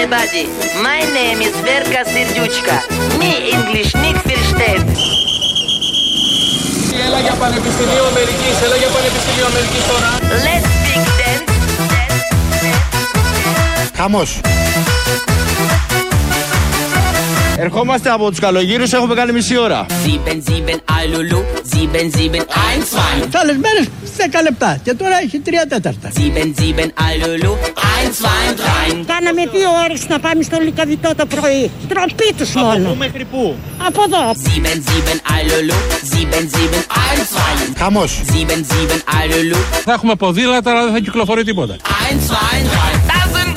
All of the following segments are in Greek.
everybody. My name is Verka Serdyuchka. Me English nicht versteht. Έλα για Πανεπιστημίο Αμερικής, έλα για Πανεπιστημίο Αμερικής τώρα. Let's speak dance. Χαμός. Ερχόμαστε από τους καλογύρους, έχουμε κάνει μισή ώρα. 7, 7, Alulu, 7, 7, 1, 2. Τι άλλε μέρε 10 λεπτά και τώρα έχει 3 τέταρτα. 7, 7, Alulu, 1, 2, 3. Κάναμε δύο ώρες να πάμε στο Λικαβιτό το πρωί. Τροπή τους μόνο. μέχρι πού; Από εδώ. 7, 7, Alulu, 7, 7, 1, 2. Χαμός. 7, 7, Alulu, Θα έχουμε ποδήλατα, αλλά δεν θα κυκλοφορεί τίποτα. 1, 2, 3.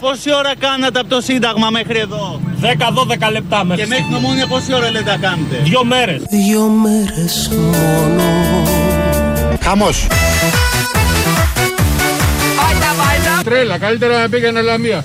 Πόση ώρα κάνατε από το Σύνταγμα μέχρι εδώ; 10-12 λεπτά Και μέχρι μέχρι την ομόνια πόση ώρα λέτε να κάνετε; δύο μέρες. Χαμός. Τρέλα, καλύτερα να πήγαινε Λαμία.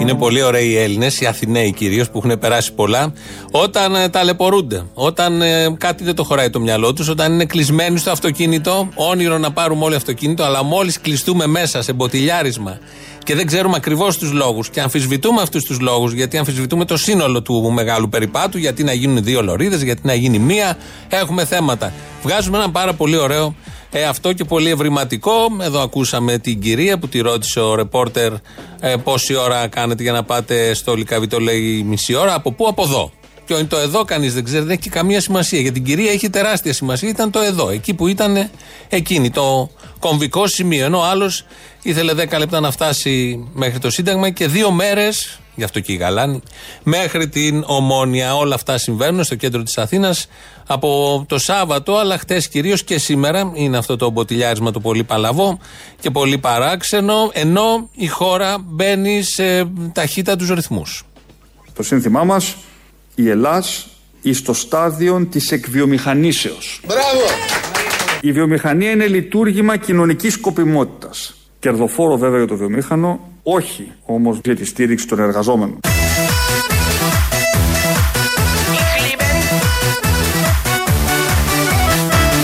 Είναι πολύ ωραίοι οι Έλληνες, οι Αθηναίοι κυρίως που έχουν περάσει πολλά, όταν ε, ταλαιπωρούνται. Όταν ε, κάτι δεν το χωράει το μυαλό τους, όταν είναι κλεισμένοι στο αυτοκίνητο, όνειρο να πάρουμε όλοι αυτοκίνητο, αλλά μόλις κλειστούμε μέσα σε μποτιλιάρισμα και δεν ξέρουμε ακριβώς τους λόγους και αμφισβητούμε αυτούς τους λόγους, γιατί αμφισβητούμε το σύνολο του μεγάλου περιπάτου, γιατί να γίνουν δύο λωρίδες, γιατί να γίνει μία, έχουμε θέματα. Βγάζουμε ένα πάρα πολύ ωραίο ε, αυτό και πολύ ευρηματικό. Εδώ ακούσαμε την κυρία που τη ρώτησε ο ρεπόρτερ ε, πόση ώρα κάνετε για να πάτε στο Λικαβιτό, λέει μισή ώρα. Από πού, από εδώ. Ποιο είναι το εδώ, κανείς δεν ξέρει, δεν έχει καμία σημασία. Για την κυρία έχει τεράστια σημασία. Ήταν το εδώ, εκεί που ήταν εκείνη, το κομβικό σημείο. Ενώ ο άλλος ήθελε 10 λεπτά να φτάσει μέχρι το Σύνταγμα και δύο μέρες, γι' αυτό και η Γαλάνη, μέχρι την Ομόνια. Όλα αυτά συμβαίνουν στο κέντρο της Αθήνας από το Σάββατο, αλλά χτες κυρίως και σήμερα είναι αυτό το μποτιλιάρισμα το πολύ παλαβό και πολύ παράξενο, ενώ η χώρα μπαίνει σε ταχύτατου ρυθμούς. Το σύνθημά μας «Η Ελλάς εις το στάδιο της εκβιομηχανήσεως». Μπράβο! Η βιομηχανία είναι λειτουργήμα κοινωνικής σκοπιμότητας. Κερδοφόρο βέβαια για το βιομήχανο, όχι όμως για τη στήριξη των εργαζόμενων.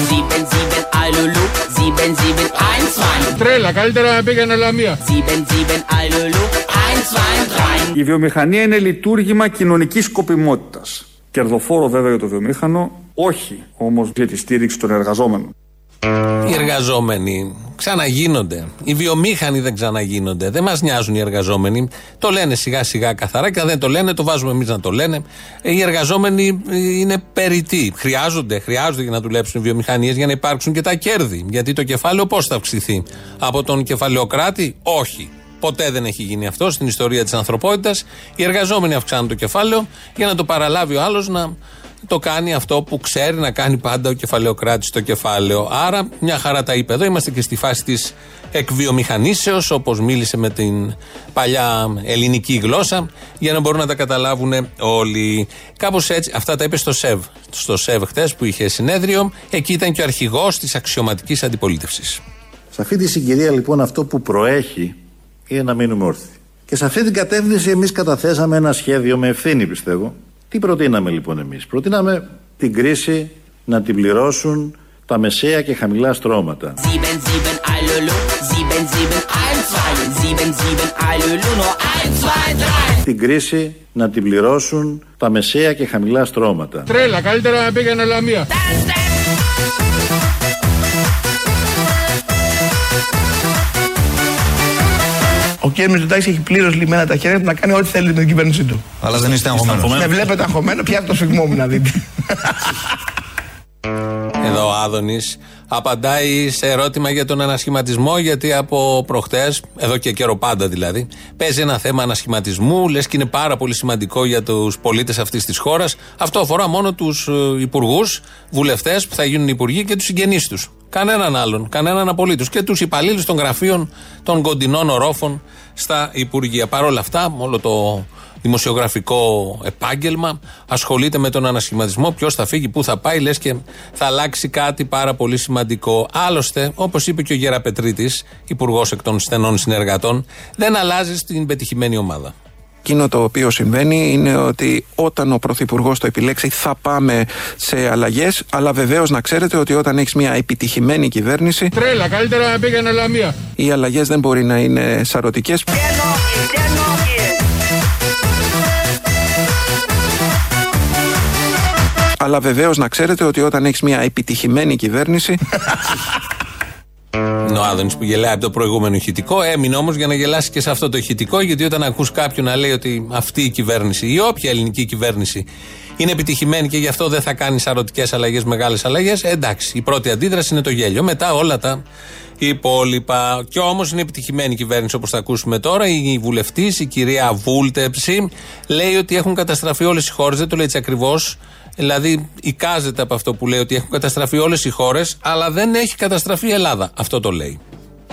Sieben, sieben, Alulu, sieben, sieben, eins, zwei. Τρέλα, καλύτερα να πήγαινε Λαμία. Sieben, sieben, Alulu, eins, zwei, drei. Η βιομηχανία είναι λειτουργήμα κοινωνικής σκοπιμότητας. Κερδοφόρο βέβαια για το βιομήχανο, όχι όμως για τη στήριξη των εργαζόμενων. Οι εργαζόμενοι ξαναγίνονται. Οι βιομήχανοι δεν ξαναγίνονται. Δεν μας νοιάζουν οι εργαζόμενοι. Το λένε σιγά σιγά καθαρά και αν δεν το λένε, το βάζουμε εμείς να το λένε. Ε, Οι εργαζόμενοι ε, είναι περιττοί. Χρειάζονται, χρειάζονται για να δουλέψουν οι βιομηχανίες για να υπάρξουν και τα κέρδη. Γιατί το κεφάλαιο πώς θα αυξηθεί; Από τον κεφαλαιοκράτη, όχι. Ποτέ δεν έχει γίνει αυτό στην ιστορία της ανθρωπότητας. Οι εργαζόμενοι αυξάνουν το κεφάλαιο για να το παραλάβει ο άλλος να το κάνει αυτό που ξέρει να κάνει πάντα ο κεφαλαιοκράτης στο κεφάλαιο. Άρα, μια χαρά τα είπε εδώ. Είμαστε και στη φάση της εκβιομηχανήσεως, όπως μίλησε με την παλιά ελληνική γλώσσα, για να μπορούν να τα καταλάβουν όλοι. Κάπως έτσι, αυτά τα είπε στο ΣΕΒ. Στο ΣΕΒ χτε που είχε συνέδριο, εκεί ήταν και ο αρχηγός της αξιωματικής αντιπολίτευσης. Σε αυτή τη συγκυρία λοιπόν αυτό που προέχει είναι να μείνουμε όρθιοι. Και σε αυτή την κατεύθυνση εμείς καταθέσαμε ένα σχέδιο με ευθύνη πιστεύω. Τι προτείναμε λοιπόν εμείς; Προτείναμε την κρίση να την πληρώσουν τα μεσαία και χαμηλά στρώματα. Sieben, sieben, Alulu, sieben, sieben, eins, zwei. Sieben, sieben, Alulu, nur eins, zwei, drei. Την κρίση να την πληρώσουν τα μεσαία και χαμηλά στρώματα. Τρέλα, καλύτερα να πήγαινε Λαμία. Ο κ. Μητσοτάκης έχει πλήρως λυμμένα τα χέρια του να κάνει ό,τι θέλει με την κυβέρνησή του. Αλλά δεν είστε αγχωμένος. Με βλέπετε αγχωμένο, πιάτε το σφιγμό μου να δείτε. Εδώ ο Άδωνης απαντάει σε ερώτημα για τον ανασχηματισμό, γιατί από προχτές, εδώ και καιρό πάντα δηλαδή, παίζει ένα θέμα ανασχηματισμού, λες και είναι πάρα πολύ σημαντικό για τους πολίτες αυτής της χώρας. Αυτό αφορά μόνο τους υπουργούς, βουλευτές που θα γίνουν υπουργοί και τους συγγενείς τους. Κανέναν άλλον, κανέναν απολύτως. Και τους υπαλλήλους των γραφείων των κοντινών ορόφων στα υπουργεία. Παρ' όλα αυτά, με όλο το δημοσιογραφικό επάγγελμα, ασχολείται με τον ανασχηματισμό. Ποιος θα φύγει, πού θα πάει, λες και θα αλλάξει κάτι πάρα πολύ σημαντικό. Άλλωστε, όπως είπε και ο Γεραπετρίτης, υπουργός εκ των στενών συνεργατών, δεν αλλάζει την πετυχημένη ομάδα. Εκείνο το οποίο συμβαίνει είναι ότι όταν ο Πρωθυπουργός το επιλέξει θα πάμε σε αλλαγές, αλλά βεβαίως να ξέρετε ότι όταν έχεις μια επιτυχημένη κυβέρνηση, Τρέλα, καλύτερα να πήγαινε Λαμία. οι αλλαγές δεν μπορεί να είναι σαρωτικές. Αλλά βεβαίως να ξέρετε ότι όταν έχεις μια επιτυχημένη κυβέρνηση. Είναι ο Άδωνης που γελάει από το προηγούμενο ηχητικό. Έμεινε όμως για να γελάσει και σε αυτό το ηχητικό, γιατί όταν ακούς κάποιον να λέει ότι αυτή η κυβέρνηση ή όποια ελληνική κυβέρνηση είναι επιτυχημένη και γι' αυτό δεν θα κάνει σαρωτικές αλλαγές, μεγάλες αλλαγές, εντάξει, η πρώτη αντίδραση είναι το γέλιο. Μετά όλα τα υπόλοιπα. Κι όμως είναι επιτυχημένη η κυβέρνηση όπως θα ακούσουμε τώρα. Η βουλευτής, η κυρία Βούλτεψη, λέει ότι έχουν καταστραφεί όλες οι χώρες. Δεν το λέει έτσι ακριβώς. Δηλαδή, εικάζεται από αυτό που λέει ότι έχουν καταστραφεί όλες οι χώρες, αλλά δεν έχει καταστραφεί η Ελλάδα. Αυτό το λέει.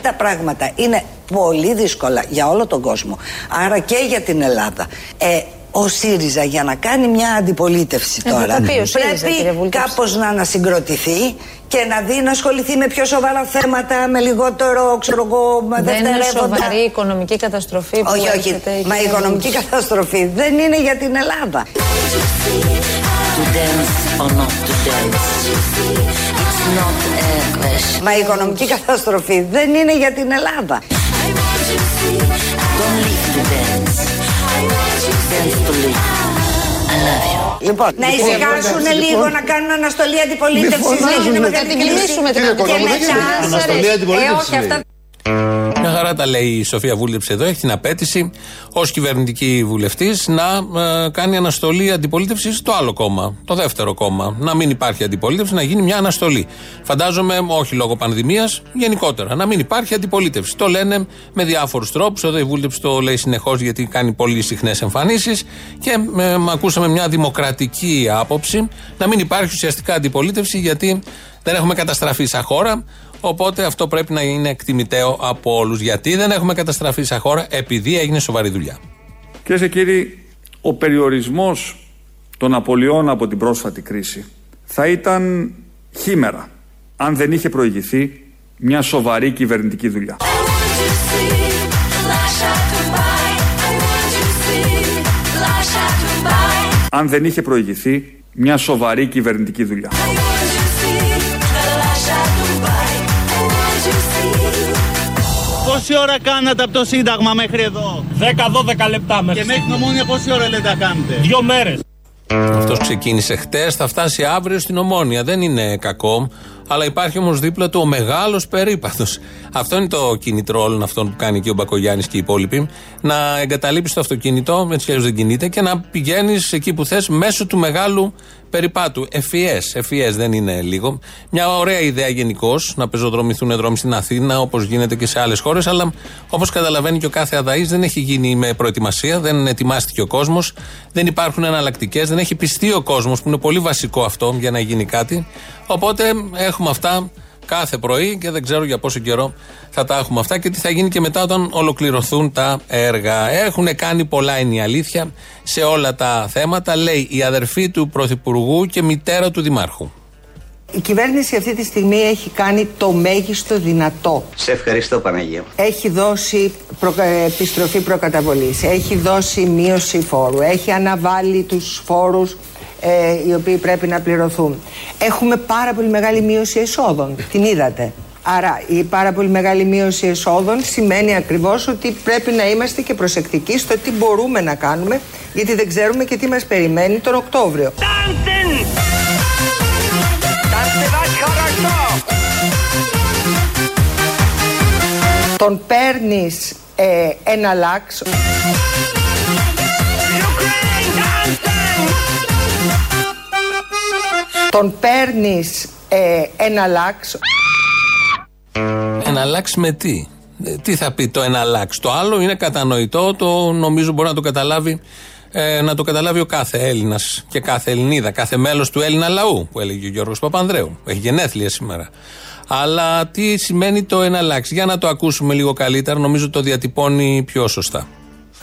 Τα πράγματα είναι πολύ δύσκολα για όλο τον κόσμο. Άρα και για την Ελλάδα. Ε, ο ΣΥΡΙΖΑ για να κάνει μια αντιπολίτευση Ε, τώρα θα τα πει ο ΣΥΡΙΖΑ, κύριε πρέπει Βούλτεψη. κάπως να ανασυγκροτηθεί και να δει να ασχοληθεί με πιο σοβαρά θέματα, με λιγότερο, ξέρω εγώ, με Δεν είναι δευτερεύοντα. σοβαρή η οικονομική καταστροφή που Όχι, όχι. έρχεται, Μα η κύριε οικονομική Βούλτεψη. καταστροφή δεν είναι για την Ελλάδα. To dance or not to dance. It's not a question. Μα η οικονομική καταστροφή δεν είναι για την Ελλάδα. Don't live to dance. Dance to live. I love you. Λοιπόν, να ησυχάσουν λίγο, να κάνουν αναστολή αντιπολίτευσης. Να την κλείσουμε την αντιπολίτευση. Αναστολή αντιπολίτευση, Ε, όχι, αυτά Μια χαρά τα λέει η Σοφία Βούλτεψη εδώ. Έχει την απέτηση ως κυβερνητική βουλευτής να ε, κάνει αναστολή αντιπολίτευσης στο άλλο κόμμα, το δεύτερο κόμμα. Να μην υπάρχει αντιπολίτευση, να γίνει μια αναστολή. Φαντάζομαι, όχι λόγω πανδημίας, γενικότερα. Να μην υπάρχει αντιπολίτευση. Το λένε με διάφορους τρόπους. Εδώ η Βούλτεψη το λέει συνεχώς γιατί κάνει πολύ συχνές εμφανίσεις. Και ε, μ, ακούσαμε μια δημοκρατική άποψη να μην υπάρχει ουσιαστικά αντιπολίτευση γιατί δεν έχουμε καταστραφεί σαν χώρα. Οπότε αυτό πρέπει να είναι εκτιμητέο από όλους. Γιατί δεν έχουμε καταστραφεί σαν χώρα, επειδή έγινε σοβαρή δουλειά. Κυρίες και κύριοι, ο περιορισμός των απολειών από την πρόσφατη κρίση θα ήταν χήμερα αν δεν είχε προηγηθεί μια σοβαρή κυβερνητική δουλειά. Αν δεν είχε προηγηθεί μια σοβαρή κυβερνητική δουλειά. Πόση ώρα κάνατε από το Σύνταγμα μέχρι εδώ; 10-12 λεπτά μέχρι. Και μέχρι την Ομόνια πόση ώρα λέτε να κάνετε; Δύο μέρες. Αυτός ξεκίνησε χτες, θα φτάσει αύριο στην Ομόνια. Δεν είναι κακό, αλλά υπάρχει όμως δίπλα του ο μεγάλος περίπατος. Αυτό είναι το κίνητρο όλων αυτών που κάνει και ο Μπακογιάννης και οι υπόλοιποι. Να εγκαταλείψει το αυτοκίνητο, έτσι κι αλλιώς δεν κινείται, και να πηγαίνεις εκεί που θες μέσω του μεγάλου περιπάτου. FES, FES δεν είναι λίγο. Μια ωραία ιδέα γενικώ να πεζοδρομηθούν δρόμοι στην Αθήνα, όπως γίνεται και σε άλλες χώρες, αλλά όπως καταλαβαίνει και ο κάθε αδαή, δεν έχει γίνει με προετοιμασία, δεν ετοιμάστηκε ο κόσμος, δεν υπάρχουν εναλλακτικές, δεν έχει πιστεί ο κόσμος, που είναι πολύ βασικό αυτό για να γίνει κάτι. Οπότε έχουμε αυτά κάθε πρωί και δεν ξέρω για πόσο καιρό θα τα έχουμε αυτά και τι θα γίνει και μετά όταν ολοκληρωθούν τα έργα. Έχουν κάνει πολλά, είναι η αλήθεια, σε όλα τα θέματα. Λέει η αδερφή του Πρωθυπουργού και μητέρα του Δημάρχου. Η κυβέρνηση αυτή τη στιγμή έχει κάνει το μέγιστο δυνατό. Σε ευχαριστώ Παναγία. Έχει δώσει προ, ε, επιστροφή προκαταβολής, έχει δώσει μείωση φόρου, έχει αναβάλει τους φόρους ε, οι οποίοι πρέπει να πληρωθούν. Έχουμε πάρα πολύ μεγάλη μείωση εσόδων, την είδατε. Άρα η πάρα πολύ μεγάλη μείωση εσόδων σημαίνει ακριβώς ότι πρέπει να είμαστε και προσεκτικοί στο τι μπορούμε να κάνουμε γιατί δεν ξέρουμε και τι μας περιμένει τον Οκτώβριο. Τον παίρνεις ε, ένα λάξ Τον παίρνεις ε, ένα λάξ Ένα λάξ με τι; Ε, Τι θα πει το ένα λάξ. Το άλλο είναι κατανοητό, το νομίζω μπορεί να το καταλάβει. ε, να το καταλάβει ο κάθε Έλληνας και κάθε Ελληνίδα, κάθε μέλος του Έλληνα λαού, που έλεγε ο Γιώργος Παπανδρέου. Έχει γενέθλια σήμερα. Αλλά τι σημαίνει το ένα λάξ. Για να το ακούσουμε λίγο καλύτερα, νομίζω το διατυπώνει πιο σωστά.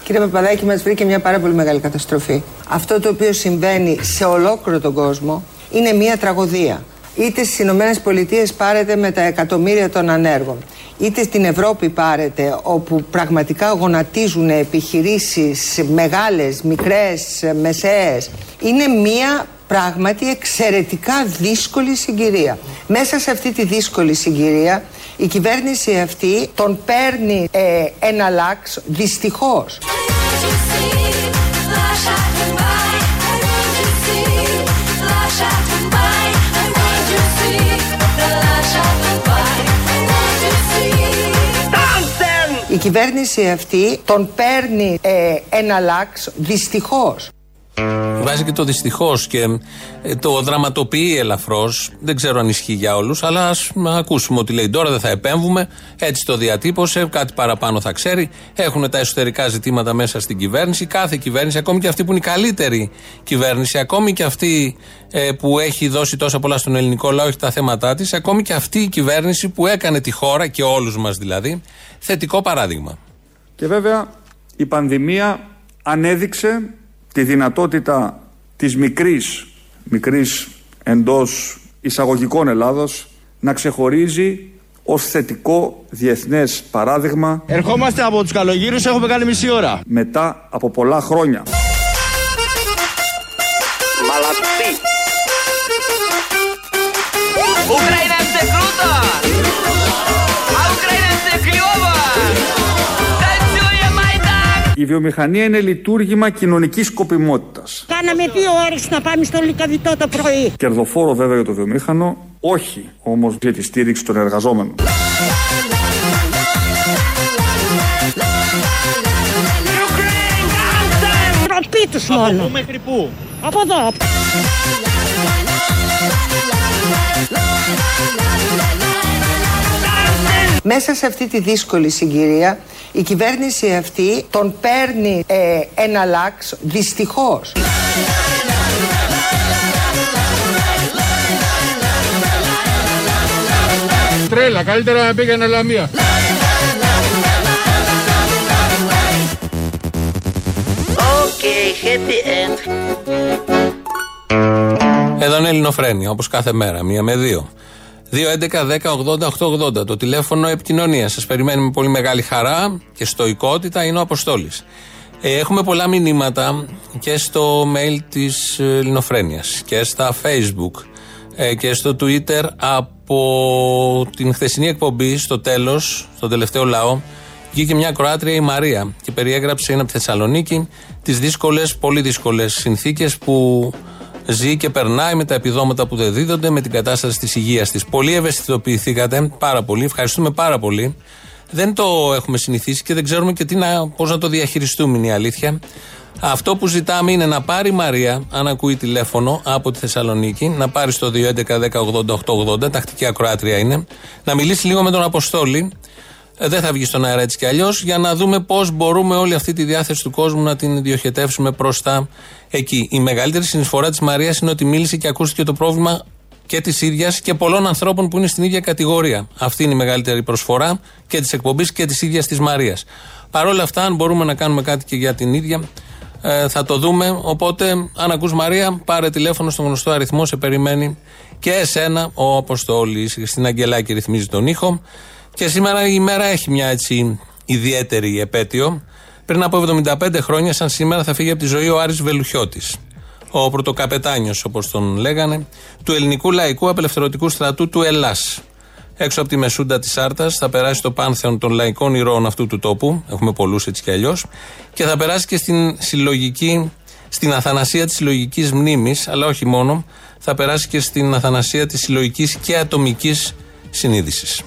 Κύριε Παπαδάκη, μας βρήκε μια πάρα πολύ μεγάλη καταστροφή. Αυτό το οποίο συμβαίνει σε ολόκληρο τον κόσμο είναι μια τραγωδία. Είτε στις Ηνωμένες Πολιτείες πάρετε με τα εκατομμύρια των ανέργων, είτε στην Ευρώπη πάρετε όπου πραγματικά γονατίζουν επιχειρήσεις μεγάλες, μικρές, μεσαίες. Είναι μια πράγματι εξαιρετικά δύσκολη συγκυρία. Μέσα σε αυτή τη δύσκολη συγκυρία Η κυβέρνηση αυτή τον παίρνει ε, ένα λάξ δυστυχώς. Η κυβέρνηση αυτή τον παίρνει ε, ένα λάξ δυστυχώς. Βάζει και το δυστυχώς και ε, το δραματοποιεί ελαφρώς. Δεν ξέρω αν ισχύει για όλους, αλλά ας ακούσουμε ότι λέει τώρα δεν θα επέμβουμε. Έτσι το διατύπωσε, κάτι παραπάνω θα ξέρει. Έχουν τα εσωτερικά ζητήματα μέσα στην κυβέρνηση. Κάθε κυβέρνηση, ακόμη και αυτή που είναι η καλύτερη κυβέρνηση, ακόμη και αυτή ε, που έχει δώσει τόσα πολλά στον ελληνικό λαό, έχει τα θέματα της, ακόμη και αυτή η κυβέρνηση που έκανε τη χώρα και όλους μας δηλαδή, θετικό παράδειγμα. Και βέβαια η πανδημία ανέδειξε τη δυνατότητα της μικρής, μικρής εντός εισαγωγικών Ελλάδος να ξεχωρίζει ως θετικό διεθνές παράδειγμα Ερχόμαστε από τους καλογύρους, έχουμε κάνει μισή ώρα. μετά από πολλά χρόνια. Украина это круто! А Украина это клево! Танцуем, Майдан! η βιομηχανία είναι λειτουργήμα κοινωνικής σκοπιμότητας. Κάναμε δύο ώρες να πάμε στο Λικαβιτό το πρωί. Κερδοφόρο βέβαια για το βιομήχανο, όχι όμως για τη στήριξη των εργαζόμενων. Τροπή τους μόνο. Μέχρι πού. Από εδώ. Μέσα σε αυτή τη δύσκολη συγκυρία η κυβέρνηση αυτή τον παίρνει ε, ένα λάξ δυστυχώς. Τρέλα, καλύτερα να πήγαινε Λαμία. Okay, happy end. Εδώ είναι Ελληνοφρένια, όπως κάθε μέρα, μία με δύο. 2.11.10.80.880 το τηλέφωνο επικοινωνίας. Σας περιμένουμε με πολύ μεγάλη χαρά και στοικότητα. Είναι ο Αποστόλης. Ε, έχουμε πολλά μηνύματα και στο mail της Ελληνοφρένειας και στα Facebook ε, και στο Twitter από την χθεσινή εκπομπή στο τέλος, στον τελευταίο λαό. Βγήκε μια Κροάτρια η Μαρία και περιέγραψε, είναι από τη Θεσσαλονίκη, τις δύσκολες, πολύ δύσκολες συνθήκες που ζει και περνάει με τα επιδόματα που δεν δίδονται, με την κατάσταση της υγείας της. Πολύ ευαισθητοποιηθήκατε, πάρα πολύ. Ευχαριστούμε πάρα πολύ. Δεν το έχουμε συνηθίσει και δεν ξέρουμε και τι να, πώς να το διαχειριστούμε, είναι η αλήθεια. Αυτό που ζητάμε είναι να πάρει η Μαρία, αν ακούει τηλέφωνο από τη Θεσσαλονίκη, να πάρει στο 211-10-80-880, τακτική ακροάτρια είναι, να μιλήσει λίγο με τον Αποστόλη. Ε, Δεν θα βγει στον αέρα έτσι κι αλλιώς, για να δούμε πώς μπορούμε όλη αυτή τη διάθεση του κόσμου να την διοχετεύσουμε προς τα εκεί. Η μεγαλύτερη συνεισφορά της Μαρίας είναι ότι μίλησε και ακούστηκε το πρόβλημα και της ίδιας και πολλών ανθρώπων που είναι στην ίδια κατηγορία. Αυτή είναι η μεγαλύτερη προσφορά και της εκπομπής και της ίδιας της Μαρίας. Παρ' όλα αυτά, αν μπορούμε να κάνουμε κάτι και για την ίδια, ε, θα το δούμε. Οπότε, αν ακούς Μαρία, πάρε τηλέφωνο στον γνωστό αριθμό, σε περιμένει και εσένα ο Αποστόλης. Στην Αγγελάκη ρυθμίζει τον ήχο. Και σήμερα η μέρα έχει μια έτσι ιδιαίτερη επέτειο. Πριν από 75 χρόνια, σαν σήμερα, θα φύγει από τη ζωή ο Άρης Βελουχιώτης. Ο πρωτοκαπετάνιος, όπως τον λέγανε, του ελληνικού λαϊκού απελευθερωτικού στρατού του Ελλάς. Έξω από τη Μεσούντα της Άρτας θα περάσει στο πάνθεον των λαϊκών ηρώων αυτού του τόπου. Έχουμε πολλούς έτσι κι αλλιώς. Και θα περάσει και στην συλλογική, στην αθανασία της συλλογικής μνήμης, αλλά όχι μόνο. Θα περάσει και στην αθανασία της συλλογικής και ατομικής συνείδησης.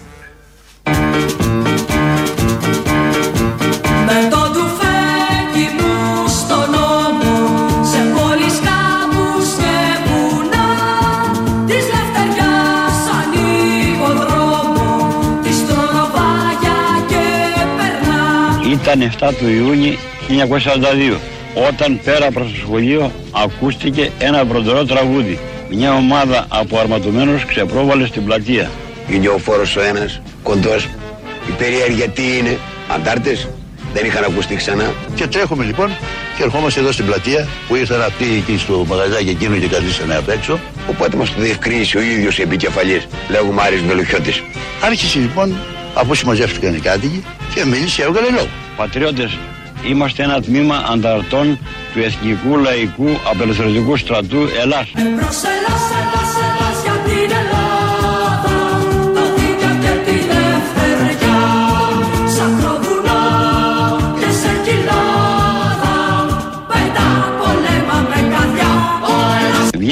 Ήταν 7 του Ιούνιου 1942 όταν πέρα προς το σχολείο ακούστηκε ένα βροντερό τραγούδι. Μια ομάδα από αρματωμένους ξεπρόβαλε στην πλατεία. Είναι ο φόρος ο ένας, κοντός. Η περιέργεια τι είναι, αντάρτες, δεν είχαν ακουστεί ξανά. Και τρέχουμε λοιπόν και ερχόμαστε εδώ στην πλατεία που ήρθαν αυτοί εκεί στο μαγαζάκι εκείνο και καθίσανε απ' έξω. Οπότε μας το διευκρίνησε ο ίδιος επικεφαλής, λέγουμε Άρης Βελουχιώτης. Άρχισε λοιπόν, αφού συμμαζεύτηκαν οι κάτοικοι και μίλησε, έβγαλε λόγο. Πατριώτες, είμαστε ένα τμήμα ανταρτών του Εθνικού Λαϊκού Απελευθερωτικού Στρατού Ελλάς.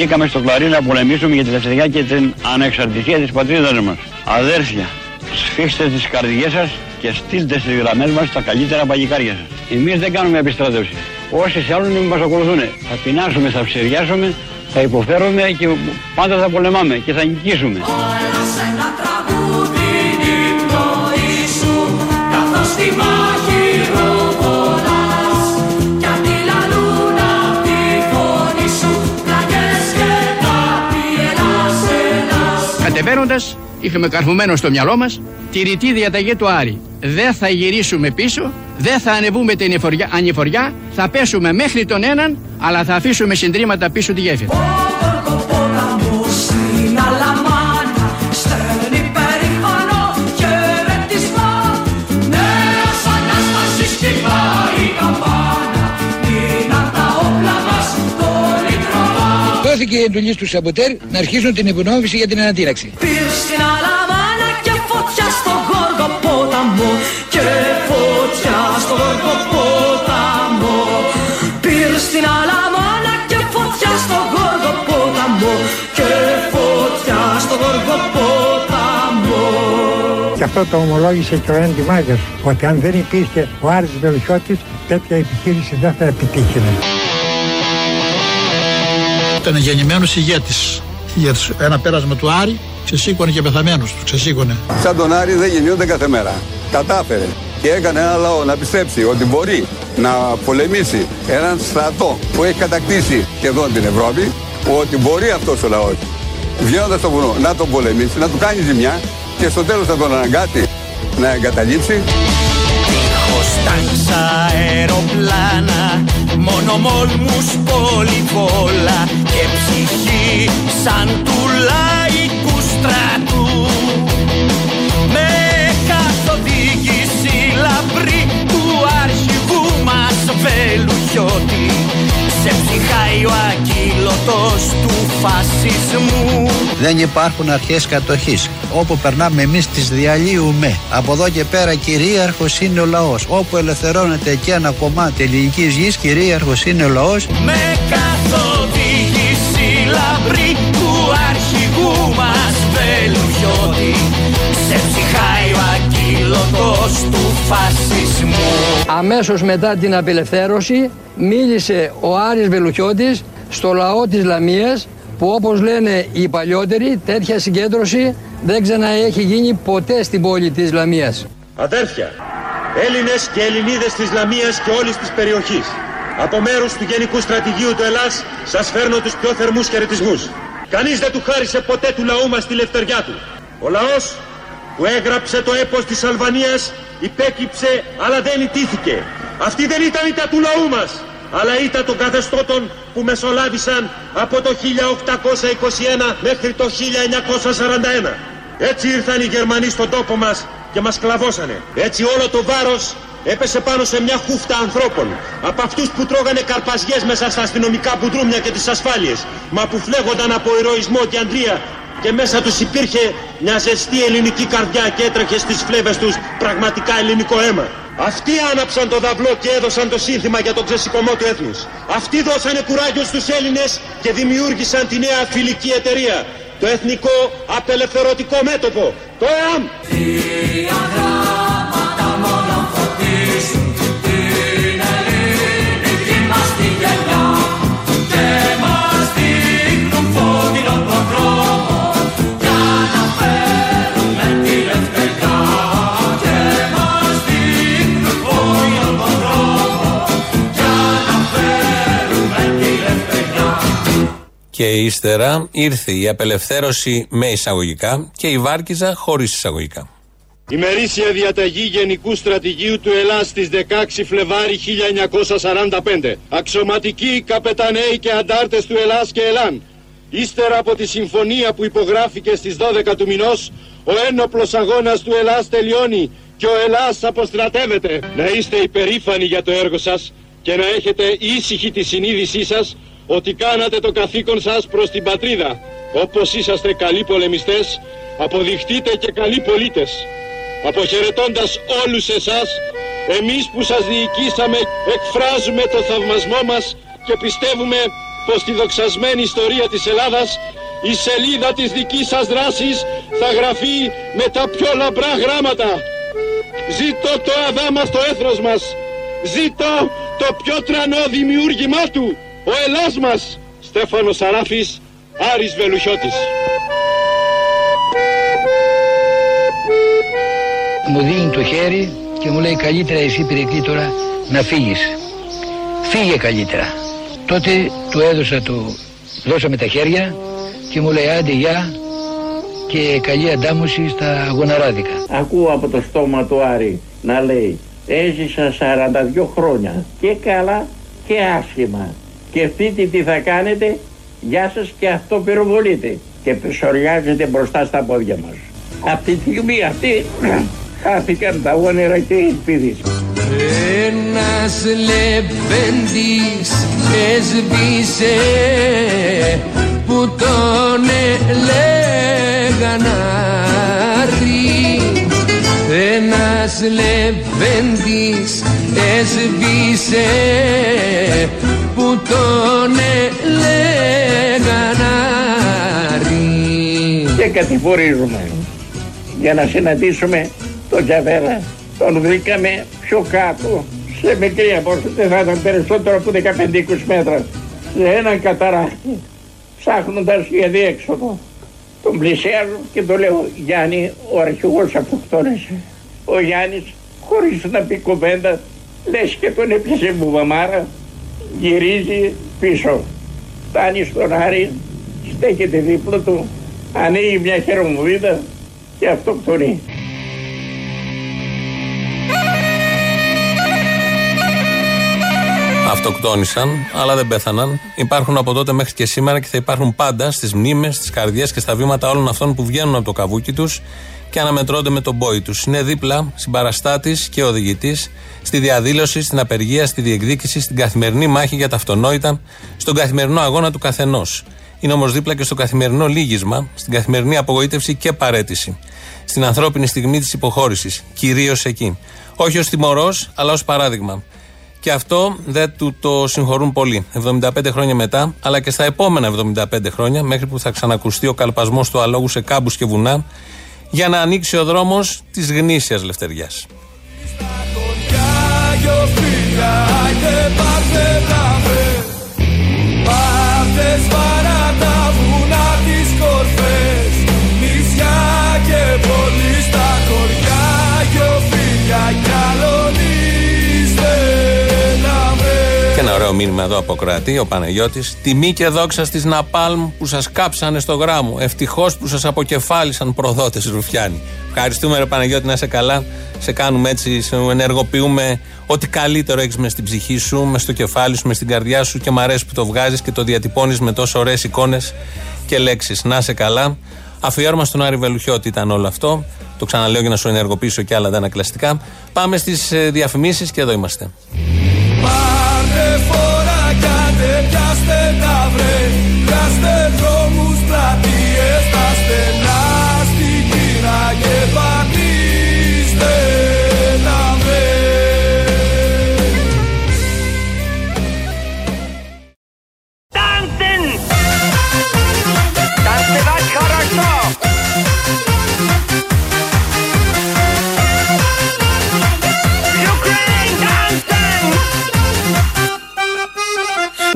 Ανήκαμε στο κλαρί να πολεμήσουμε για τη ελευθερία και την ανεξαρτησία της πατρίδας μας. Αδέρφια, σφίξτε τις καρδιές σας και στείλτε στις γραμμές μας τα καλύτερα παγικάρια σας. Εμείς δεν κάνουμε επιστράτευση. Όσοι θέλουν μας ακολουθούν. Θα πεινάσουμε, θα ψηριάσουμε, θα υποφέρουμε και πάντα θα πολεμάμε και θα νικήσουμε. Κατεβαίνοντας, είχαμε καρφωμένο στο μυαλό μας τη ρητή διαταγή του Άρη. Δεν θα γυρίσουμε πίσω, δεν θα ανεβούμε την ανηφοριά, ανηφοριά, θα πέσουμε μέχρι τον έναν, αλλά θα αφήσουμε συντρίμματα πίσω τη γέφυρα. Δόθηκε η εντολή στους Σαμποτέρ να αρχίσουν την υπονόμηση για την ανατήραξη. στην Αλαμάνα και φωτιά στο γόργο ποταμό και φωτιά στο γόργο ποταμό Πήρ στην Αλαμάνα και φωτιά στο γόργο ποταμό και φωτιά στο γόργο ποταμό Και αυτό το ομολόγησε και ο Έντι Μάγκερς, ότι αν δεν υπήρχε ο Άρης Βελουχιώτης, τέτοια επιχείρηση δεν θα επιτύχαινε. Ήταν γεννημένος ηγέτης. Για ένα πέρασμα του Άρη, ξεσήκωνε και πεθαμένου του. Ξεσήκωνε. Σαν τον Άρη δεν γεννιούνται κάθε μέρα. Κατάφερε και έκανε ένα λαό να πιστέψει ότι μπορεί να πολεμήσει έναν στρατό που έχει κατακτήσει σχεδόν την Ευρώπη, ότι μπορεί αυτός ο λαός βγαίνοντας στο βουνό να τον πολεμήσει, να του κάνει ζημιά και στο τέλος να τον αναγκάσει να εγκαταλείψει. Δίχως τάγκς αεροπλάνα Μόνο μόλμους πολυβόλα Και ψυχή σαν του λαϊκού στρατού Με καθοδήγηση λαμπρή Του αρχηγού μας Βελουχιώτη Σε ψυχάει ο ακύλωτος του φασισμού Δεν υπάρχουν αρχές κατοχής. Όπου περνάμε εμείς τις διαλύουμε. Από εδώ και πέρα κυρίαρχος είναι ο λαός. Όπου ελευθερώνεται και ένα κομμάτι ελληνικής γης, κυρίαρχος είναι ο λαός. Με καθοδήγηση Αμέσως μετά την απελευθέρωση μίλησε ο Άρης Βελουχιώτης στο λαό της Λαμίας που όπως λένε οι παλιότεροι τέτοια συγκέντρωση δεν ξαναέχει γίνει ποτέ στην πόλη της Λαμίας. Αδέρφια, Έλληνες και Ελληνίδες της Λαμίας και όλης της περιοχής. Από μέρους του Γενικού Στρατηγίου του Ελλάς σας φέρνω τους πιο θερμούς χαιρετισμούς. Κανείς δεν του χάρισε ποτέ του λαού μας τη λευτεριά του. Ο λαός που έγραψε το έπος της Αλβανίας υπέκυψε αλλά δεν ιτήθηκε. Αυτή δεν ήταν ήττα του λαού μας, αλλά ήττα των καθεστώτων που μεσολάβησαν από το 1821 μέχρι το 1941. Έτσι ήρθαν οι Γερμανοί στον τόπο μας και μας κλαβώσανε. Έτσι όλο το βάρος έπεσε πάνω σε μια χούφτα ανθρώπων. Από αυτούς που τρώγανε καρπαζιές μέσα στα αστυνομικά μπουντρούμια και τις ασφάλειες. Μα που φλέγονταν από ηρωισμό και αντρία και μέσα τους υπήρχε μια ζεστή ελληνική καρδιά και έτρεχε στις φλέβες τους πραγματικά ελληνικό αίμα. Αυτοί άναψαν το δαυλό και έδωσαν το σύνθημα για τον ξεσηκωμό του έθνους. Αυτοί δώσανε κουράγιο στους Έλληνες και δημιούργησαν τη νέα φιλική εταιρεία. Το Εθνικό Απελευθερωτικό Μέτωπο. Το ΕΑΜ. Και ύστερα ήρθε η απελευθέρωση με εισαγωγικά και η Βάρκιζα χωρίς εισαγωγικά. Ημερήσια διαταγή Γενικού Στρατηγίου του Ελλάς στις 16 Φλεβάρι 1945. Αξιωματικοί, καπεταναίοι και αντάρτες του Ελλάς και Ελλάν. Ύστερα από τη συμφωνία που υπογράφηκε στις 12 του μηνός, ο ένοπλος αγώνας του Ελλάς τελειώνει και ο Ελλάς αποστρατεύεται. Να είστε υπερήφανοι για το έργο σας και να έχετε ήσυχη τη συνείδησή σας ότι κάνατε το καθήκον σας προς την πατρίδα. Όπως είσαστε καλοί πολεμιστές, αποδειχτείτε και καλοί πολίτες. Αποχαιρετώντας όλους εσάς, εμείς που σας διοικήσαμε εκφράζουμε το θαυμασμό μας και πιστεύουμε πως στη δοξασμένη ιστορία της Ελλάδας η σελίδα της δικής σας δράσης θα γραφεί με τα πιο λαμπρά γράμματα. Ζήτω το αδάμαστο έθνος μας. Ζήτω το πιο τρανό δημιούργημά του. Ο Ελλάς μας. Στέφανος Σαράφης, Άρης Βελουχιώτης. Μου δίνει το χέρι και μου λέει καλύτερα εσύ Περικλή τώρα να φύγεις. Φύγε καλύτερα. Τότε του έδωσα το, δώσαμε τα χέρια και μου λέει άντε γεια και καλή αντάμωση στα γοναράδικα. Ακούω από το στόμα του Άρη να λέει έζησα 42 χρόνια και καλά και άσχημα. Σκεφτείτε τι θα κάνετε, γεια σας και αυτό πυροβολείτε και πεσοριάζετε μπροστά στα πόδια μας. Αυτή τη στιγμή αυτή χάθηκαν τα όνειρα και οι ελπίδες. Ένας λεπέντης έσβησε που τον έλεγαν Άρη Ένας λεπέντης έσβησε που τον έλεγαν Άρη Και κατηφορίζουμε για να συναντήσουμε τον Τζαβέρα. Τον βρήκαμε πιο κάτω, σε μικρή απόσταση, δεν θα ήταν περισσότερο από 15-20 μέτρα, σε έναν καταράκτη, ψάχνοντας για διέξοδο. Τον πλησιάζω και το λέω Γιάννη, ο αρχηγός αυτοκτόνησε. Ο Γιάννης, χωρίς να πει κουβέντα, λες και τον έπιασε μπουβαμάρα, γυρίζει πίσω. Φτάνει στον Άρη, στέκεται δίπλα του, ανοίγει μια χερομοβίδα και αυτοκτονεί. Αυτοκτόνησαν, αλλά δεν πέθαναν. Υπάρχουν από τότε μέχρι και σήμερα και θα υπάρχουν πάντα στις μνήμες, στις καρδιές και στα βήματα όλων αυτών που βγαίνουν από το καβούκι τους και αναμετρώνται με τον πόη τους. Είναι δίπλα, συμπαραστάτης και οδηγητής στη διαδήλωση, στην απεργία, στη διεκδίκηση, στην καθημερινή μάχη για τα αυτονόητα, στον καθημερινό αγώνα του καθενός. Είναι όμως δίπλα και στο καθημερινό λύγισμα, στην καθημερινή απογοήτευση και παρέτηση. Στην ανθρώπινη στιγμή της υποχώρησης. Κυρίως εκεί. Όχι ως τιμωρός, αλλά ως παράδειγμα. Και αυτό δεν του το συγχωρούν πολύ. 75 χρόνια μετά, αλλά και στα επόμενα 75 χρόνια, μέχρι που θα ξανακουστεί ο καλπασμός του αλόγου σε κάμπους και βουνά, για να ανοίξει ο δρόμος της γνήσιας λευτεριάς. Και ωραίο μήνυμα εδώ από Κροατή, ο Παναγιώτης. Τιμή και δόξα στις Ναπάλμ που σας κάψανε στο γράμμο. Ευτυχώς που σας αποκεφάλισαν προδότες Ρουφιάνοι. Ευχαριστούμε, ρε Παναγιώτη, να είσαι καλά. Σε κάνουμε έτσι, σε ενεργοποιούμε ό,τι καλύτερο έχεις μες στην ψυχή σου, μες στο κεφάλι σου, μες στην καρδιά σου και μ' αρέσει που το βγάζεις και το διατυπώνεις με τόσο ωραίες εικόνες και λέξεις. Να είσαι καλά. Αφιέρωμα στον Άρη Βελουχιώτη ήταν όλο αυτό. Το ξαναλέω για να σου ενεργοποιήσω και άλλα αντανακλαστικά. Πάμε στις διαφημίσεις και εδώ είμαστε. Πάρτε φορά, κάντε, πιάστε τα βρε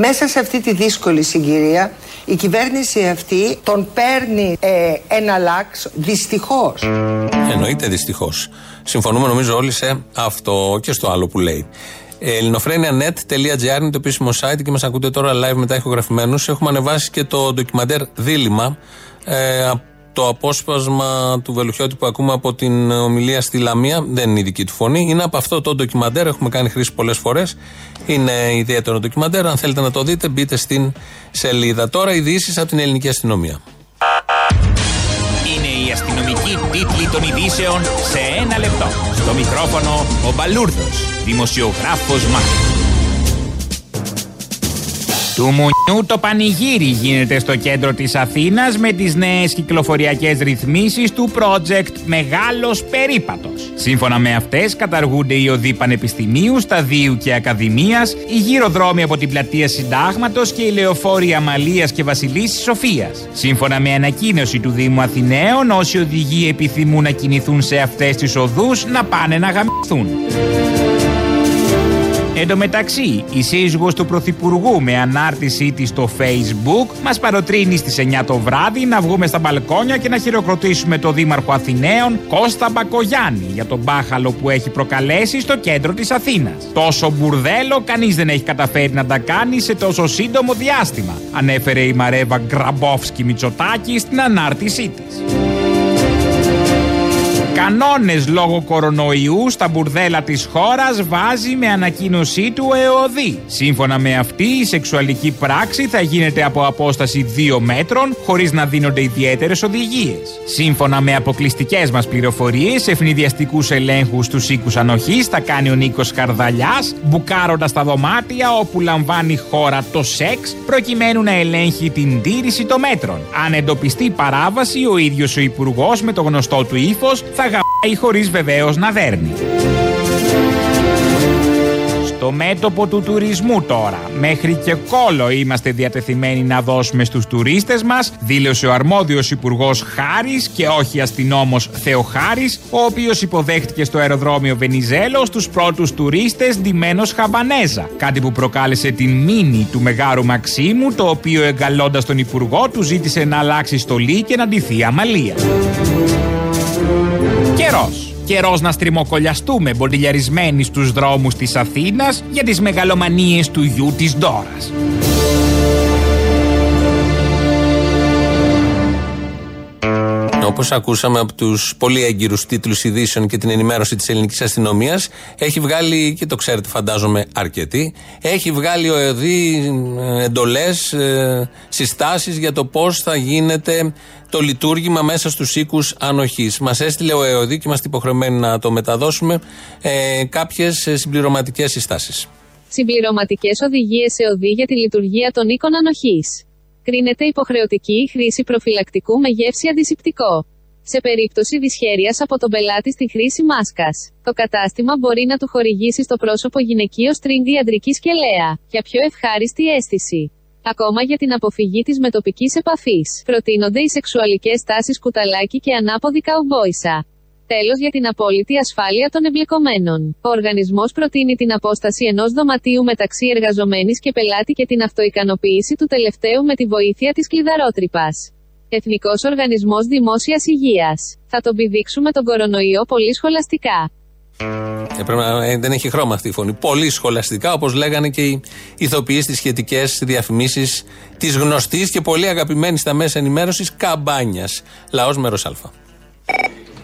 Μέσα σε αυτή τη δύσκολη συγκυρία η κυβέρνηση αυτή τον παίρνει ε, ένα λάξ δυστυχώς. Εννοείται δυστυχώς. Συμφωνούμε νομίζω όλοι σε αυτό και στο άλλο που λέει. Ε, ελληνοφρένια.net.gr είναι το επίσημο site και μας ακούτε τώρα live μετά ηχογραφημένους. Έχουμε ανεβάσει και το ντοκιμαντέρ Δίλημα. Ε, το απόσπασμα του Βελουχιώτη που ακούμε από την ομιλία στη Λαμία δεν είναι η δική του φωνή. Είναι από αυτό το ντοκιμαντέρ. Έχουμε κάνει χρήση πολλές φορές. Είναι ιδιαίτερο ντοκιμαντέρ. Αν θέλετε να το δείτε, μπείτε στην σελίδα. Τώρα ειδήσεις από την ελληνική αστυνομία. Είναι η αστυνομική τίτλη των ειδήσεων σε ένα λεπτό. Στο μικρόφωνο ο Μπαλούρδος, δημοσιογράφος Μάρκος. Του μουνιού το πανηγύρι γίνεται στο κέντρο της Αθήνας με τις νέες κυκλοφοριακές ρυθμίσεις του project Μεγάλος Περίπατος. Σύμφωνα με αυτές καταργούνται οι οδοί πανεπιστημίου, σταδίου και ακαδημίας, οι γύροδρόμοι από την πλατεία Συντάγματος και οι λεωφόροι Αμαλίας και Βασιλίσης Σοφίας. Σύμφωνα με ανακοίνωση του Δήμου Αθηναίων, όσοι οδηγοί επιθυμούν να κινηθούν σε αυτές τις οδούς να πάνε να γαμηθούν. Εν τω μεταξύ, η σύζυγος του Πρωθυπουργού με ανάρτησή της στο Facebook μας παροτρύνει στις 9 το βράδυ να βγούμε στα μπαλκόνια και να χειροκροτήσουμε το Δήμαρχο Αθηναίων Κώστα Μπακογιάννη για τον μπάχαλο που έχει προκαλέσει στο κέντρο της Αθήνας. Τόσο μπουρδέλο κανείς δεν έχει καταφέρει να τα κάνει σε τόσο σύντομο διάστημα, ανέφερε η Μαρέβα Γκραμπόφσκι Μητσοτάκη στην ανάρτησή της. Κανόνες λόγω κορονοϊούς στα μπουρδέλα της χώρας βάζει με ανακοίνωσή του ΕΟΔΗ. Σύμφωνα με αυτή η σεξουαλική πράξη θα γίνεται από απόσταση 2 μέτρων χωρίς να δίνονται ιδιαίτερες οδηγίες. Σύμφωνα με αποκλειστικές μας πληροφορίες, ευνηδιαστικούς ελέγχους στους οίκους ανοχής θα κάνει ο Νίκος Καρδαλιάς, μπουκάροντας τα δωμάτια όπου λαμβάνει χώρα το σεξ προκειμένου να ελέγχει την τήρηση των μέτρων. Αν εντοπιστεί παράβαση, ο ίδιος ο Υπουργός με το γνωστό του ύφος θα γαμπάει χωρίς βεβαίως να δέρνει. Στο μέτωπο του τουρισμού τώρα, μέχρι και κόλο είμαστε διατεθειμένοι να δώσουμε στους τουρίστες μας, δήλωσε ο αρμόδιος υπουργός Χάρης και όχι αστυνόμος Θεοχάρης, ο οποίος υποδέχτηκε στο αεροδρόμιο Βενιζέλο στους πρώτους τουρίστες ντυμένος χαμπανέζα. Κάτι που προκάλεσε την μήνυ του Μεγάρου Μαξίμου, το οποίο εγκαλώντας τον υπουργό του ζήτησε να αλλάξει στολή και να ντυθεί αμαλία. Καιρός. Καιρός να στριμοκολιαστούμε μποντιλιαρισμένοι στους δρόμους της Αθήνας για τις μεγαλομανίες του γιου της Ντόρας. Όπω ακούσαμε από τους πολύ έγκυρους τίτλους ειδήσεων και την ενημέρωση της ελληνικής αστυνομίας, έχει βγάλει, και το ξέρετε φαντάζομαι αρκετοί, έχει βγάλει ο ΕΟΔΗ εντολές, συστάσεις για το πώς θα γίνεται το λειτουργήμα μέσα στους οίκους ανοχής. Μας έστειλε ο ΕΟΔΗ και είμαστε υποχρεωμένοι να το μεταδώσουμε ε, κάποιες συμπληρωματικές συστάσεις. Συμπληρωματικές οδηγίες ΕΟΔΗ για τη λειτουργία των οίκων ανοχής. Κρίνεται υποχρεωτική η χρήση προφυλακτικού με γεύση αντισηπτικό. Σε περίπτωση δυσχέρειας από τον πελάτη στη χρήση μάσκας. Το κατάστημα μπορεί να του χορηγήσει στο πρόσωπο γυναικείο στρίγγι αντρική κελαία, για πιο ευχάριστη αίσθηση. Ακόμα για την αποφυγή της μετοπικής επαφής. Προτείνονται οι σεξουαλικές τάσεις κουταλάκι και ανάποδη καουμπόισα. Τέλος για την απόλυτη ασφάλεια των εμπλεκομένων. Ο οργανισμός προτείνει την απόσταση ενός δωματίου μεταξύ εργαζομένης και πελάτη και την αυτοικανοποίηση του τελευταίου με τη βοήθεια της κλειδαρότρυπας. Εθνικός Οργανισμός Δημόσιας Υγείας. Θα τον πηδήξουμε τον κορονοϊό πολύ σχολαστικά. Ε, πρέπει να, ε, δεν έχει χρώμα αυτή η φωνή. Πολύ σχολαστικά, όπως λέγανε και οι ηθοποιοί στις σχετικές διαφημίσεις της γνωστής και πολύ αγαπημένης στα μέσα ενημέρωσης καμπάνιας. Λαός μέρος Α.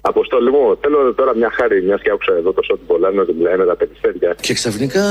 Αποστόλη μου, θέλω τώρα μια χάρη, μιας και άκουσα εδώ το σώτη Πολάνο ότι μιλάει με τα περιστέρια. Και ξαφνικά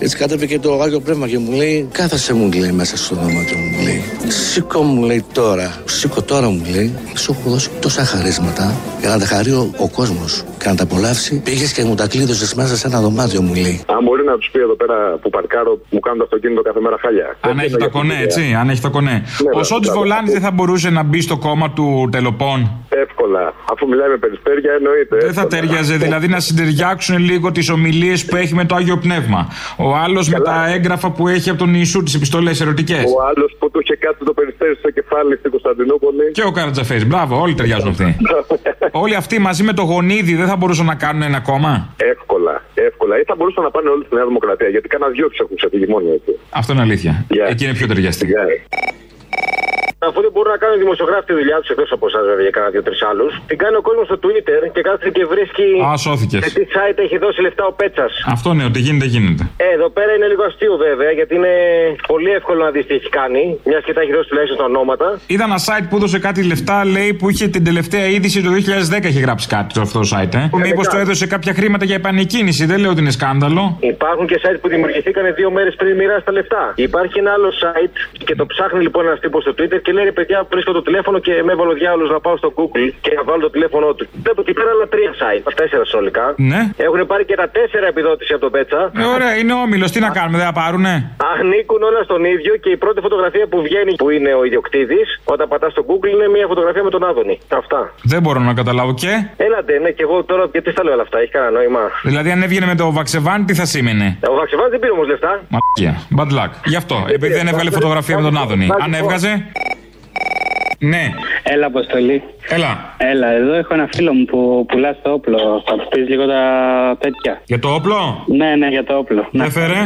έτσι κάτωπε και το Άγιο Πνεύμα και μου λέει: Κάθασε μου λέει μέσα στο δωμάτιο μου λέει. Σήκω μου λέει τώρα, σήκω τώρα μου λέει. Σου έχω δώσει τόσα χαρίσματα για να τα χαρεί ο, ο κόσμος και να τα απολαύσει. Πήγες και μου τα κλείδωσες μέσα σε ένα δωμάτιο μου λέει. Αν μπορεί να τους πει εδώ πέρα που παρκάρω, μου κάνουν το αυτοκίνητο κάθε μέρα χάλια. Αν έχει τα κονέ, έτσι, αν έχει τα κονέ. Ο Σότη Βολάνης δεν θα μπορούσε να μπει στο κόμμα του Τελοπών. Εύκολα. Αφού μιλάει με περιστέρια, εννοείται. Δεν θα ταιριάζε, δηλαδή να συντεριάξουν λίγο τις ομιλίες που έχει με το Άγιο Πνεύμα. Ο άλλος με τα έγγραφα που έχει από τον Ιησού, τις επιστολές ερωτικές. Ο άλλος που του είχε κάτσει το περιστέρι στο κεφάλι στην Κωνσταντινούπολη. Και ο Καρατζαφέρης. Μπράβο, όλοι ταιριάζουν αυτοί. όλοι αυτοί μαζί με το γονίδι δεν θα μπορούσαν να κάνουν ένα κόμμα; Εύκολα, εύκολα. Ή θα μπορούσαν να πάνε όλοι στη Νέα Δημοκρατία. Γιατί κάνα δυο τους έχουν ξεφύγει μόνοι έτσι. Αυτό είναι αλήθεια. Yeah. Εκεί είναι πιο ταιριαστή. Yeah. Αφού δεν μπορούν να κάνουν δημοσιογράφοι τη δουλειά τους εκτός από εσάς, βέβαια, για κάνα δύο-τρεις άλλους, την κάνει ο κόσμος στο Twitter και κάθεται και βρίσκει. Α, σώθηκες. Σε τι site έχει δώσει λεφτά ο Πέτσας. Αυτό ναι, ότι γίνεται, γίνεται. Ε, εδώ πέρα είναι λίγο αστείο βέβαια, γιατί είναι πολύ εύκολο να δεις τι έχει κάνει, μιας και τα έχει δώσει τουλάχιστον τα ονόματα. Είδα ένα site που έδωσε κάτι λεφτά, λέει, που είχε την τελευταία είδηση το 2010 έχει γράψει κάτι το αυτό το site, ε. Ε, Μήπως μετά. το έδωσε κάποια χρήματα για επανεκκίνηση, δεν λέω ότι είναι σκάνδαλο. Υπάρχουν και site που δημιουργηθήκαν δύο μέρες πριν μοιράσει τα λεφτά. Υπάρχει ένα άλλο site και το ψάχνει λοιπόν ένας τύπος στο Twitter και λέει ρε παιδιά, βρίσκω το τηλέφωνο και με έβαλε ο διάολος να πάω στο Google και να βάλω το τηλέφωνό του. Βλέπω εκεί πέρα άλλα τρία site, τα τέσσερα συνολικά. Ναι. Έχουν πάρει και τα τέσσερα επιδότηση από τον Πέτσα. Ε, ωραία, είναι όμιλος. Τι να κάνουμε, δεν θα πάρουνε; Ανήκουν όλα στον ίδιο και η πρώτη φωτογραφία που βγαίνει, που είναι ο ιδιοκτήτης, όταν πατάς στο Google, είναι μια φωτογραφία με τον Άδωνη. Αυτά. Δεν μπορώ να καταλάβω και; Έλατε, ναι, και εγώ τώρα γιατί στα λέω όλα αυτά, έχει κανένα νόημα; Δηλαδή, αν έβγαινε με το Βαξεβάν, τι θα σήμαινε; Ο Βαξεβάν δεν πήρε όμως λεφτά. Μαλακία. Bad luck. Γι' αυτό. Επειδή δεν έβγαλε φωτογραφία με τον Άδωνη. Αν έβγαζε; Ναι. Έλα, Αποστολή. Έλα. Έλα, εδώ έχω ένα φίλο μου που πουλάς το όπλο. Θα του πεις λίγο τα τέτοια. Για το όπλο; Ναι, ναι, για το όπλο. Δεν φέρε.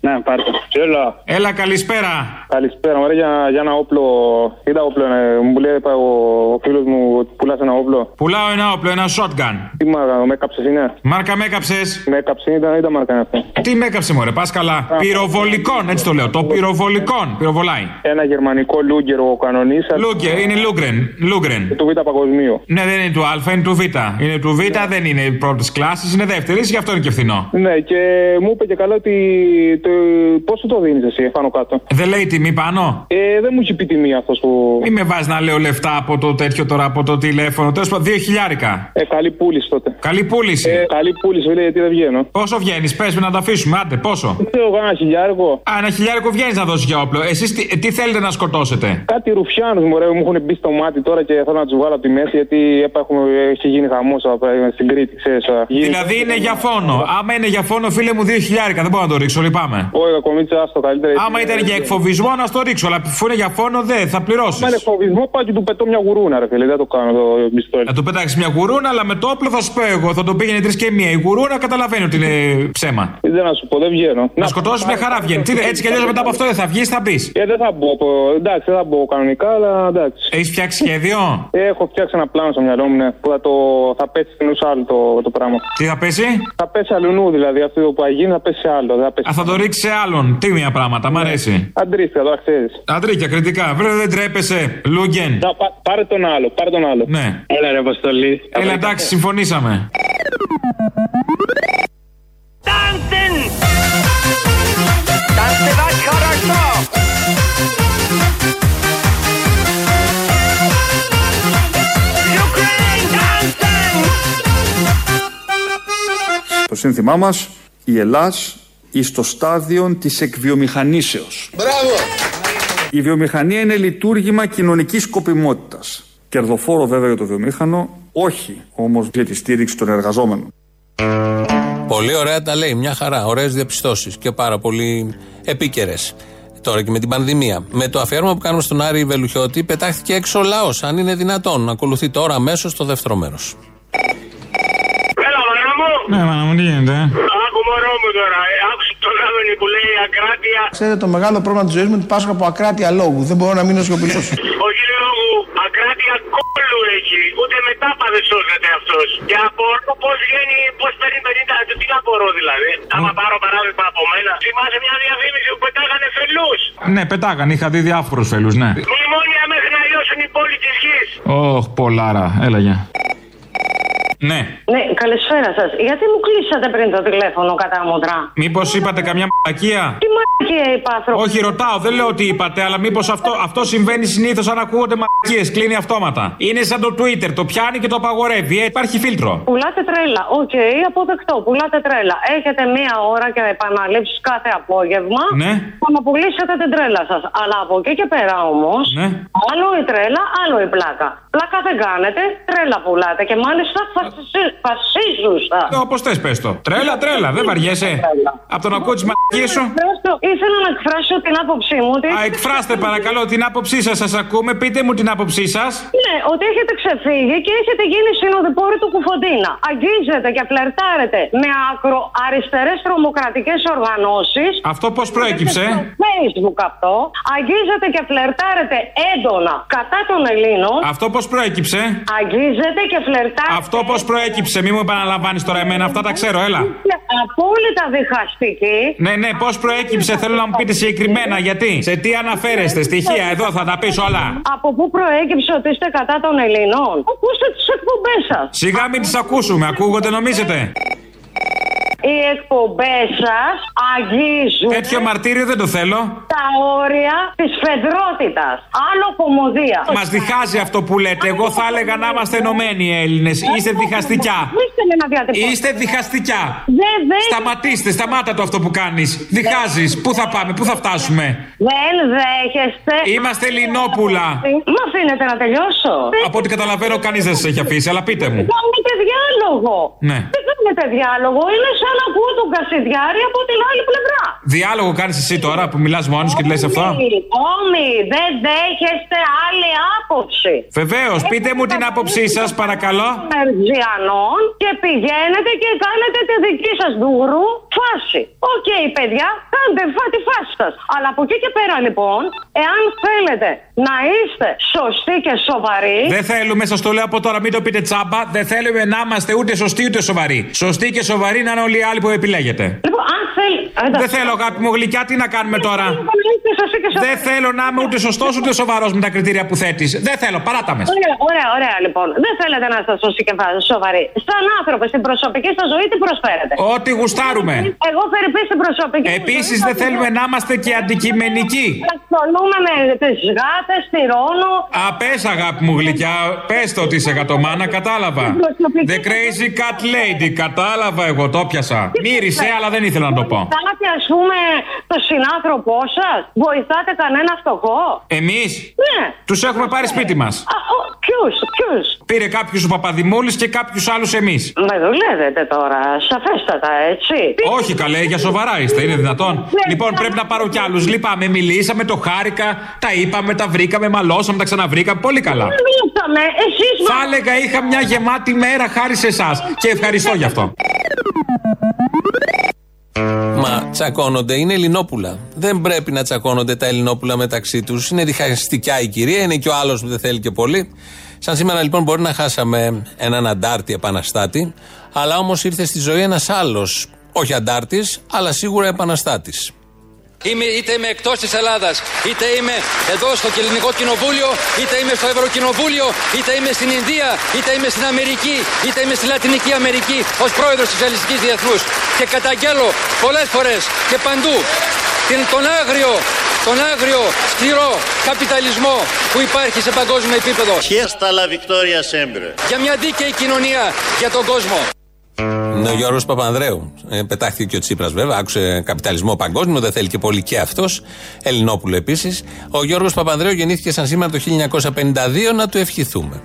Ναι, πάρ' το. Έλα. Έλα, καλησπέρα. Καλησπέρα, μου για, για ένα όπλο. Κοίτα όπλο είναι; Μου λέει είπα, ο, ο φίλος μου ότι πουλάς ένα όπλο. Πουλάω ένα όπλο, ένα shotgun. Τι μάρκα, με έκαψες είναι; Μάρκα με έκαψες. Με έκαψες, ήταν, ήταν μάρκα είναι αυτό. Τι με έκαψε, μωρέ, πας καλά. Πυροβολικών, έτσι το λέω. Το πυροβολικών. Πυροβολάει. Ένα γερμανικό λούγκερ ο κανονίσας. Λούγκερ, είναι Λούγκρεν. Λούγκρεν. Του Β παγκοσμίου. Ναι, δεν είναι του Α, είναι του Β. Είναι του Β, δεν είναι πρώτης κλάσης, είναι δεύτερης, γι' αυτό είναι και φθηνό. Ναι, και μου είπε και καλά ότι. Το, πόσο το δίνεις εσύ πάνω κάτω; Δεν λέει τιμή πάνω; Ε, δεν μου έχει πει τιμή αυτός που. Μην με βάζεις να λέω λεφτά από το τέτοιο τώρα, από το τηλέφωνο. Τέλος πάντων, δύο χιλιάρικα. Ε, καλή πούληση τότε. Καλή πούληση. Ε, καλή πούληση, λέει γιατί δεν βγαίνω. Πόσο βγαίνεις, πες με να τα αφήσουμε, άντε, πόσο; Δεν έχω ένα χιλιάρικο. Α, ένα χιλιάρικο βγαίνεις να δώσεις για όπλο. Εσείς τι, τι θέλετε να σκοτώσετε; Κάτι ρουφιάνους μου έχουν μπει στο μάτι τώρα και θέλω να τους βγάλω από τη μέση γιατί έχουμε, έχει γίνει χαμός στην Κρήτη, ξέρεις, Δηλαδή είναι για φόνο. Άμα είναι για φόνο, φίλε μου, δύο χιλιάρικα. Δεν μπορώ να το ρίξω, λυπάμαι. Όχι, κομίτσα, άστο καλύτερα. Άμα ήταν για εκφοβισμό, να στο ρίξω. Αλλά αφού είναι για φόνο, δεν θα πληρώσεις. Άμα είναι εκφοβισμό, πάω και του πετώ μια γουρούνα, ρε φίλε. Δεν το κάνω το πιστόλι. Να του πετάξεις μια γουρούνα, αλλά με το όπλο θα σου πω εγώ. Θα το πήγαινε τρεις και μία. Η γουρούνα καταλαβαίνει ότι είναι ψέμα. Δεν να σου πω, δεν βγαίνω. Να, σκοτώσει μια χαρά βγαίνει. Τι, έτσι κι αλλιώς μετά από αυτό δεν θα βγεις, θα μπει. Ε, δεν θα μπω. Εντάξει, δεν θα μπω κανονικά, αλλά εντάξει. Έχεις φτιάξει σχέδιο; Έχω φτιάξει ένα πλάνο στο μυαλό μου ναι, που θα, το, θα πέσει στην άλλο το, το πράγμα. Τι θα πέσει; Θα πέσει αλλού, δηλαδή αυτό που θα γίνει θα πέσει σε άλλο. Θα πέσει... Α, θα το ρίξει σε άλλον. Τίμια πράγματα, μ' αρέσει. Ναι. Αντρίστια, το ξέρεις. Αντρίκια, κριτικά. Βρε, δεν τρέπεσαι. Λούγκεν. Να, πάρε τον άλλο, πάρε τον άλλο. Ναι. Έλα, ρε, Αποστολή. Έλα, εντάξει, συμφωνήσαμε. Tanzen! Tanzen war Charakter! Το σύνθημά μας, η Ελλάς εις το στάδιο της εκβιομηχανήσεως. Μπράβο! Η βιομηχανία είναι λειτουργήμα κοινωνικής σκοπιμότητας. Κερδοφόρο βέβαια για το βιομήχανο, όχι όμως για τη στήριξη των εργαζόμενων. Πολύ ωραία τα λέει, μια χαρά. Ωραίες διαπιστώσεις και πάρα πολύ επίκαιρες. Τώρα και με την πανδημία. Με το αφιέρωμα που κάνουμε στον Άρη Βελουχιώτη, πετάχτηκε έξω ο λαός. Αν είναι δυνατόν. Ακολουθεί τώρα αμέσως το δεύτερο μέρος. Έλα, μάνα μου. Ναι, μάνα μου, τι γίνεται. Άκου μωρό μου τώρα. Ε, Άκουσε τον Άδωνη που λέει ακράτεια. Ξέρετε, το μεγάλο πρόβλημα της ζωής μου είναι ότι πάσχω από ακράτεια λόγου. Δεν μπορώ να μείνω σιωπηλός. Όχι λόγου, ακράτεια κόλλου έχει. Ούτε μετάπα δεν σώζεται αυτός. Και απορώ πώς βγαίνει, πώς παίρνει 50. Τι να απορώ δηλαδή. Άμα πάρω παράδειγμα από μένα. Θυμάσαι μια διαφήμιση που πετάγανε φελούς. Ναι, πετάγαν, είχα δει διάφορους φέλου, ναι. Μνημόνια μέχρι να λιώσουν οι πόλοι της γης. Ωχ, πολλάρα, έλα για. Ναι. Ναι, καλησπέρα σας. Γιατί μου κλείσατε πριν το τηλέφωνο κατά μούτρα. Μήπως είπατε καμιά μαλακία; Τι μαλακία είπα, άνθρωπο. Όχι, ρωτάω, δεν λέω ότι είπατε, αλλά μήπως αυτό, αυτό συμβαίνει συνήθως αν ακούγονται μαλακίες. Κλείνει αυτόματα. Είναι σαν το Twitter, το πιάνει και το απαγορεύει. Ε, υπάρχει φίλτρο. Πουλάτε τρέλα. Οκ, αποδεκτό. Πουλάτε τρέλα. Έχετε μία ώρα και επαναλήψεις κάθε απόγευμα. Ναι. Θα να πουλήσετε την τρέλα σας. Αλλά από εκεί και πέρα όμως. Ναι. Άλλο η τρέλα, άλλο η πλάκα. Πλάκα δεν κάνετε, τρέλα πουλάτε. Και μάλιστα φασίζουσα. Όπως θες, πες το. Τρέλα, τρέλα, δεν βαριέσαι. Από το να ακούω τις μαλακίες σου. Ήθελα να εκφράσω την άποψή μου ότι. Α, εκφράστε παρακαλώ την άποψή σας, σας ακούμε. Πείτε μου την άποψή σας. Ναι, ότι έχετε ξεφύγει και έχετε γίνει συνοδοιπόροι του Κουφοντίνα. Αγγίζετε και φλερτάρετε με ακροαριστερές τρομοκρατικές οργανώσεις. Αυτό πώς προέκυψε; Facebook αυτό. Αγγίζετε και φλερτάρετε έντονα κατά των Ελλήνων. Αυτό πώς προέκυψε; Αγγίζετε και φλερτάρετε. Αυτό πώς προέκυψε, μη μου επαναλαμβάνεις τώρα εμένα, αυτά τα ξέρω, έλα. Είστε Απόλυτα διχαστική. Ναι, ναι, πώς προέκυψε, θέλω να μου πείτε συγκεκριμένα γιατί. Σε τι αναφέρεστε, στοιχεία, εδώ θα τα πεις όλα. Από πού προέκυψε ότι είστε κατά των Ελλήνων; Ακούστε τις εκπομπές σας. Σιγά μην τις ακούσουμε, ακούγονται νομίζετε. Οι εκπομπές σας αγγίζουν. Τέτοιο μαρτύριο δεν το θέλω. Τα όρια της φεδρότητας. Άλλο κομμωδία. Μας διχάζει αυτό που λέτε. Εγώ θα έλεγα να είμαστε ενωμένοι οι Έλληνες. Είστε διχαστικιά. Είστε διχαστικιά. Σταματήστε, σταμάτα το αυτό που κάνεις. Διχάζεις. Πού θα πάμε, πού θα φτάσουμε; Δεν δέχεστε. Είμαστε Λινόπουλα. Μα αφήνετε να τελειώσω. Από ό,τι καταλαβαίνω, κανείς δεν σας έχει αφήσει, αλλά πείτε μου. Δεν κάνετε διάλογο. Ναι. Δεν κάνετε διάλογο. Είναι σαν να ακούω τον Κασιδιάρη από την άλλη πλευρά. Διάλογο κάνεις εσύ τώρα που μιλάς μόνος και λες αυτά; Όμοι, δεν δέχεστε άλλη άποψη. Βεβαίως, πείτε μου την άποψή σας, παρακαλώ. Μερζιανών και πηγαίνετε και κάνετε τη δική σας ντούρου φάση. Οκ, παιδιά, κάντε φά τη φάση σας. Αλλά από εκεί και πέρα λοιπόν, εάν θέλετε να είστε σωστοί και σοβαροί. Δεν θέλουμε, σας το λέω από τώρα, μην το πείτε τσάμπα. Δεν θέλουμε να είμαστε ούτε σωστοί ούτε σοβαροί. Σωστοί και σοβαροί να είναι όλοι οι άλλοι που επιλέγετε. Λοιπόν, αν θέλει. Δεν θέλω, αγάπη μου γλυκιά, τι να κάνουμε τώρα; Δεν θέλω να είμαι ούτε σωστός ούτε σοβαρός με τα κριτήρια που θέτεις. Δεν θέλω, παράτα με. Ωραία, ωραία, ωραία λοιπόν. Δεν θέλετε να είστε σωστοί και σοβαροί. Σαν άνθρωποι στην προσωπική σας ζωή τι προσφέρετε; Ό,τι γουστάρουμε. Εγώ φέρει στην προσωπική Επίσης δεν θέλουμε να είμαστε και αντικειμενικοί. Ασχολούμαι με τις γάτες, τη ρόνο. Α, πες αγάπη μου γλυκιά, πες το ότι είσαι γατομάνα, κατάλαβα. The crazy cat lady, κατάλαβα εγώ, το πιασα. Μύρισε, αλλά δεν ήθελα να το πω. Βοηθάτε, ας πούμε, το συνάνθρωπό σας. Βοηθάτε κανένα φτωχό. Εμείς Ναι. τους έχουμε πάρει σπίτι μας. Ποιους, ποιους; Πήρε κάποιους ο Παπαδημούλης και κάποιους άλλους εμείς. Με δουλεύετε τώρα, σαφέστατα, έτσι. Όχι καλέ, για σοβαρά είστε, είναι δυνατόν. λοιπόν, πρέπει να πάρω κι άλλους. Λυπάμαι, μιλήσαμε, το χάρηκα, τα είπαμε, τα βρήκαμε, μαλώσαμε, τα ξαναβρήκαμε. Πολύ καλά. Δεν μιλήσαμε, εσείς Θα έλεγα είχα μια γεμάτη μέρα χάρη σε εσάς. Και ευχαριστώ γι' αυτό. Μα τσακώνονται, είναι Ελληνόπουλα. Δεν πρέπει να τσακώνονται τα Ελληνόπουλα μεταξύ τους. Είναι διχαστικιά η κυρία, είναι και ο άλλος που δεν θέλει και πολύ. Σαν σήμερα λοιπόν μπορεί να χάσαμε έναν αντάρτη επαναστάτη, αλλά όμως ήρθε στη ζωή ένας άλλος, όχι αντάρτης, αλλά σίγουρα επαναστάτης. Είμαι, είτε είμαι εκτός της Ελλάδας, είτε είμαι εδώ στο Ελληνικό Κοινοβούλιο, είτε είμαι στο Ευρωκοινοβούλιο, είτε είμαι στην Ινδία, είτε είμαι στην Αμερική, είτε είμαι στη Λατινική Αμερική ως πρόεδρος της Ελληνική Διεθνούς. Και καταγγέλω πολλές φορές και παντού την, τον άγριο, τον άγριο σκληρό καπιταλισμό που υπάρχει σε παγκόσμιο επίπεδο. Fiesta la victoria sempre. Για μια δίκαιη κοινωνία για τον κόσμο. Είναι ο Γιώργος Παπανδρέου. Ε, πετάχθηκε και ο Τσίπρας βέβαια. Άκουσε καπιταλισμό παγκόσμιο, δεν θέλει και πολύ και αυτός. Ελληνόπουλο επίσης. Ο Γιώργος Παπανδρέου γεννήθηκε σαν σήμερα το 1952 να του ευχηθούμε.